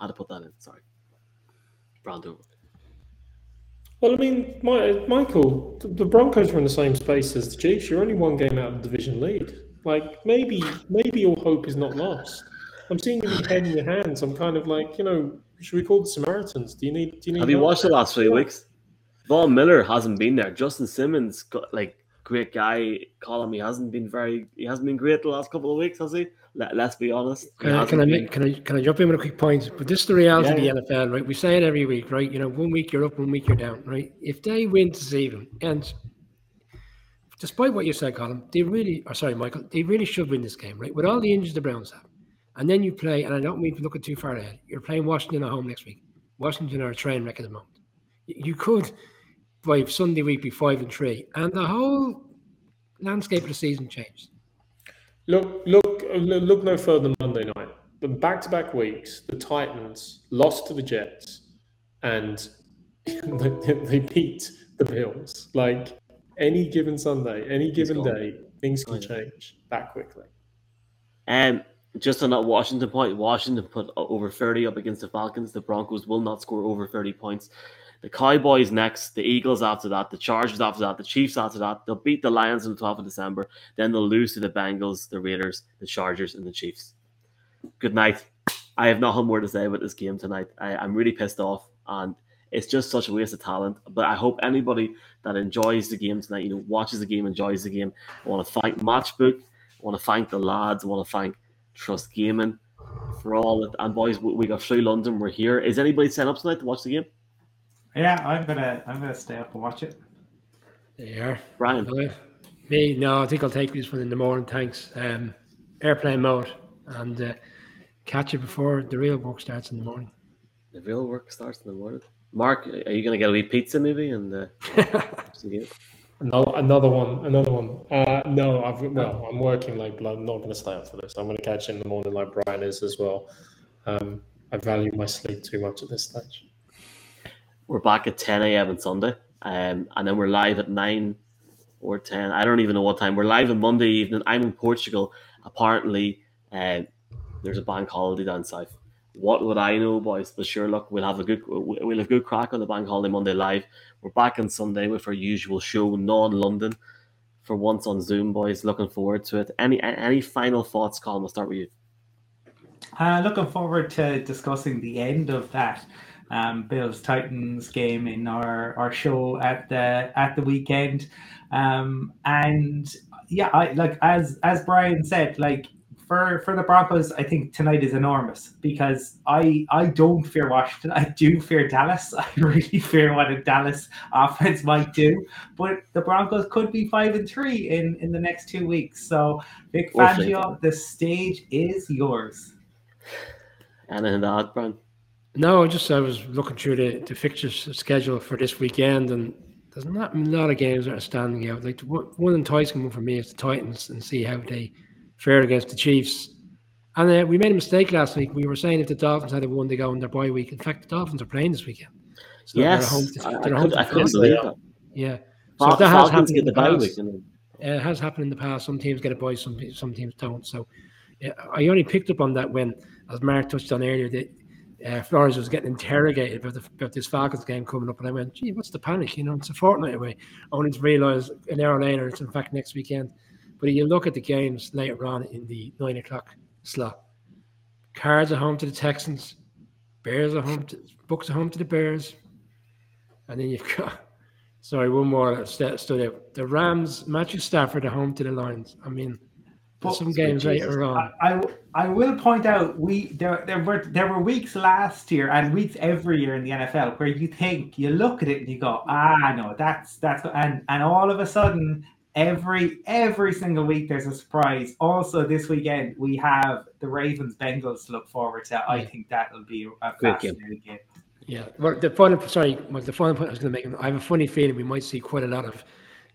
Had to put that in. Sorry, Brando. Well, I mean, my, Michael, the- the Broncos are in the same space as the Chiefs. You're only one game out of the division lead. Like maybe, maybe your hope is not lost. I'm seeing you with head in your hands. I'm kind of like, you know, should we call the Samaritans? Do you need? Do you need? Have you watched the last three weeks? Von Miller hasn't been there. Justin Simmons, got, like great guy. Colin, he hasn't been very. He hasn't been great the last couple of weeks, has he? Let, let's be honest. Can I, can I make, can I can I jump in with a quick point? But this is the reality Yeah, of the NFL, right? We say it every week, right? You know, one week you're up, one week you're down, right? If they win this evening, and despite what you said, Colin, they really, or sorry, Michael, they really should win this game, right? With all the injuries the Browns have, and then you play, and I don't mean to look too far ahead. You're playing Washington at home next week. Washington are a train wreck at the moment. You- You could by Sunday week be five and three, and the whole landscape of the season changed. Look, look, look no further than Monday night. The back-to-back weeks, the Titans lost to the Jets, and they, beat the Bills. Like any given Sunday, any given day, things can change that quickly. And just on that Washington point, Washington put over 30 up against the Falcons. The Broncos will not score over 30 points. The Cowboys next, the Eagles after that, the Chargers after that, the Chiefs after that. They'll beat the Lions on the 12th of December. Then they'll lose to the Bengals, the Raiders, the Chargers, and the Chiefs. Good night. I have nothing more to say about this game tonight. I, I'm really pissed off, and it's just such a waste of talent. But I hope anybody that enjoys the game tonight, you know, watches the game, enjoys the game. I want to thank Matchbook. I want to thank the lads. I want to thank Trust Gaming for all it. And boys, we got through London. We're here. Is anybody set up tonight to watch the game? Yeah, I'm gonna I'm gonna stay up and watch it. There you are. Brian. Uh, Me, no, I think I'll take this one in the morning. Thanks. Um, airplane mode and uh, catch it before the real work starts in the morning. The real work starts in the morning. Mark, are you going to get a wee pizza maybe and uh, watch? Another, another one, another one. Uh, no, I've well, I'm working late, but I'm not going to stay up for this. I'm going to catch it in the morning, like Brian is as well. Um, I value my sleep too much at this stage. We're back at 10 a.m. on Sunday, um, and then we're live at 9 or 10. I don't even know what time. We're live on Monday evening. I'm in Portugal. Apparently, uh, there's a bank holiday down south. What would I know, boys? But sure, look, we'll have a good we'll have good crack on the bank holiday Monday live. We're back on Sunday with our usual show, non-London, for once on Zoom, boys. Looking forward to it. Any any final thoughts, Colin? We'll start with you. Uh, looking forward to discussing the end of that um, Bills Titans game in our, our show at the at the weekend. Um, and yeah, I like as as Brian said, like for for the Broncos, I think tonight is enormous because I I don't fear Washington. I do fear Dallas. I really fear what a Dallas offense might do. But the Broncos could be five and three in in the next two weeks. So Vic. Fangio, the stage is yours. To add, Brian? No, just I was looking through the, the fixtures schedule for this weekend, and there's not a lot of games that are standing out. Like one, one enticing one for me is the Titans, and see how they fare against the Chiefs. And uh, we made a mistake last week. We were saying if the Dolphins had a one to go on their bye week. In fact, the Dolphins are playing this weekend. So they're Yes, home to- I, I they're home could, to I couldn't believe that. Yeah. So Fal- that has happened in the the bye past, week. It has happened in the past. Some teams get a bye, some some teams don't. So yeah, I only picked up on that when, as Mark touched on earlier, that uh, Flores was getting interrogated about, the, about this Falcons game coming up, and I went, "Gee, what's the panic? You know, it's a fortnight away." I only to realise an hour later it's in fact next weekend. But you look at the games later on in the nine o'clock slot. Cards are home to the Texans, Bears are home to Bucks are home to the Bears, and then you've got Sorry, one more that st- stood out. The Rams, Matthew Stafford, are home to the Lions. I mean, But- some games later on. I, I I will point out we there there were there were weeks last year and weeks every year in the NFL where you think you look at it and you go ah no that's that's and and all of a sudden every every single week there's a surprise. Also this weekend we have the Ravens Bengals to look forward to. I Yeah. think that'll be a Great game. fascinating game. Yeah. Well, the final, sorry, well, the final point I was going to make, I have a funny feeling we might see quite a lot of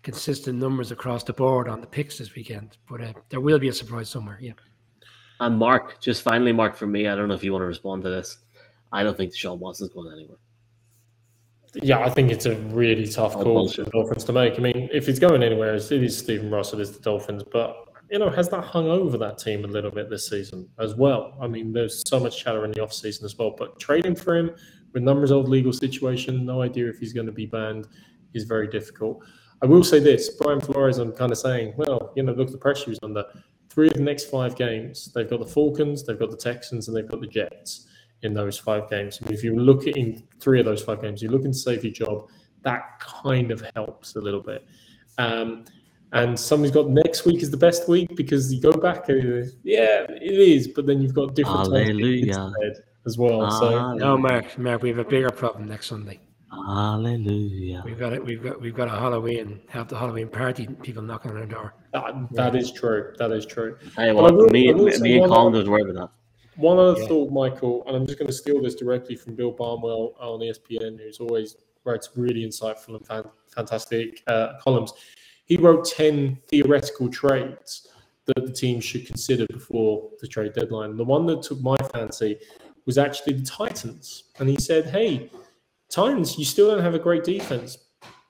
consistent numbers across the board on the picks this weekend, but uh, there will be a surprise somewhere. Yeah. And Mark, just finally, Mark, for me, I don't know if you want to respond to this. I don't think Deshaun Watson's going anywhere. Yeah, I think it's a really tough Oh, call bullshit. for the Dolphins to make. I mean, if it's going anywhere, it's- it is Stephen Russell, it's the Dolphins, but you know, has that hung over that team a little bit this season as well? I mean, there's so much chatter in the offseason as well, but trading for him with numbers old legal situation, no idea if he's going to be banned, is very difficult. I will say this, Brian Flores, I'm kind of saying, well, you know, look, the pressure he was under. Three of the next five games, they've got the Falcons, they've got the Texans, and they've got the Jets in those five games. I mean, if you look at in three of those five games, you're looking to save your job. That kind of helps a little bit. Um, and somebody's got next week is the best week because you go back and yeah, it is, but then you've got different times Hallelujah. as well. so No, Mark, Mark, we have a bigger problem next Sunday. Hallelujah. We've got it. We've got we've got a Halloween, have the Halloween party, people knocking on our door. that, that is true. That is true. Hey, Well, will- me, I me, me and one Colin other- was worried about One other Yeah. thought, Michael, and I'm just going to steal this directly from Bill Barnwell on ESPN, who's always writes really insightful and fan, fantastic uh, columns. He wrote 10 theoretical trades that the team should consider before the trade deadline. The one that took my fancy was actually the Titans. And he said, hey, Titans, you still don't have a great defense.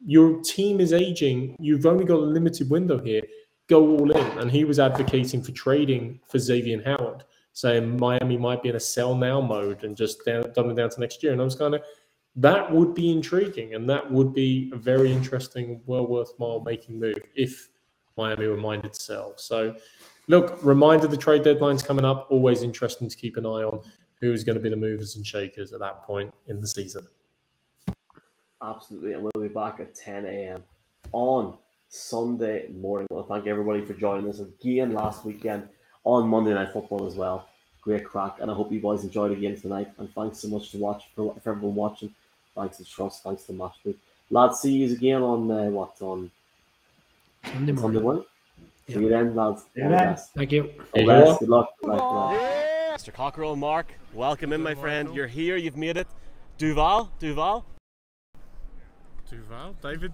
Your team is aging. You've only got a limited window here. Go all in. And he was advocating for trading for Xavier Howard, saying Miami might be in a sell now mode and just down, dumbing down to next year. And I was kind of, that would be intriguing. And that would be a very interesting, well worthwhile making move if Miami were minded to sell. So, look, reminder the trade deadline's coming up. Always interesting to keep an eye on who's going to be the movers and shakers at that point in the season. Absolutely, and we'll be back at 10 a.m. on Sunday morning. Well, thank everybody for joining us again last weekend on Monday Night Football as well. Great crack, and I hope you guys enjoyed the game tonight. And thanks so much to watch for, for everyone watching. Thanks to Trust, thanks to Matchbook. Lads, see you again on uh, what on Sunday Sunday morning. morning. Yeah. See you then, lads. See you All the Thank you. All the best. Good luck. Good luck. Good luck. Mr. Cockerell, Mark, welcome in, my friend. You're here, you've made it. Duval, Duval. Duval, David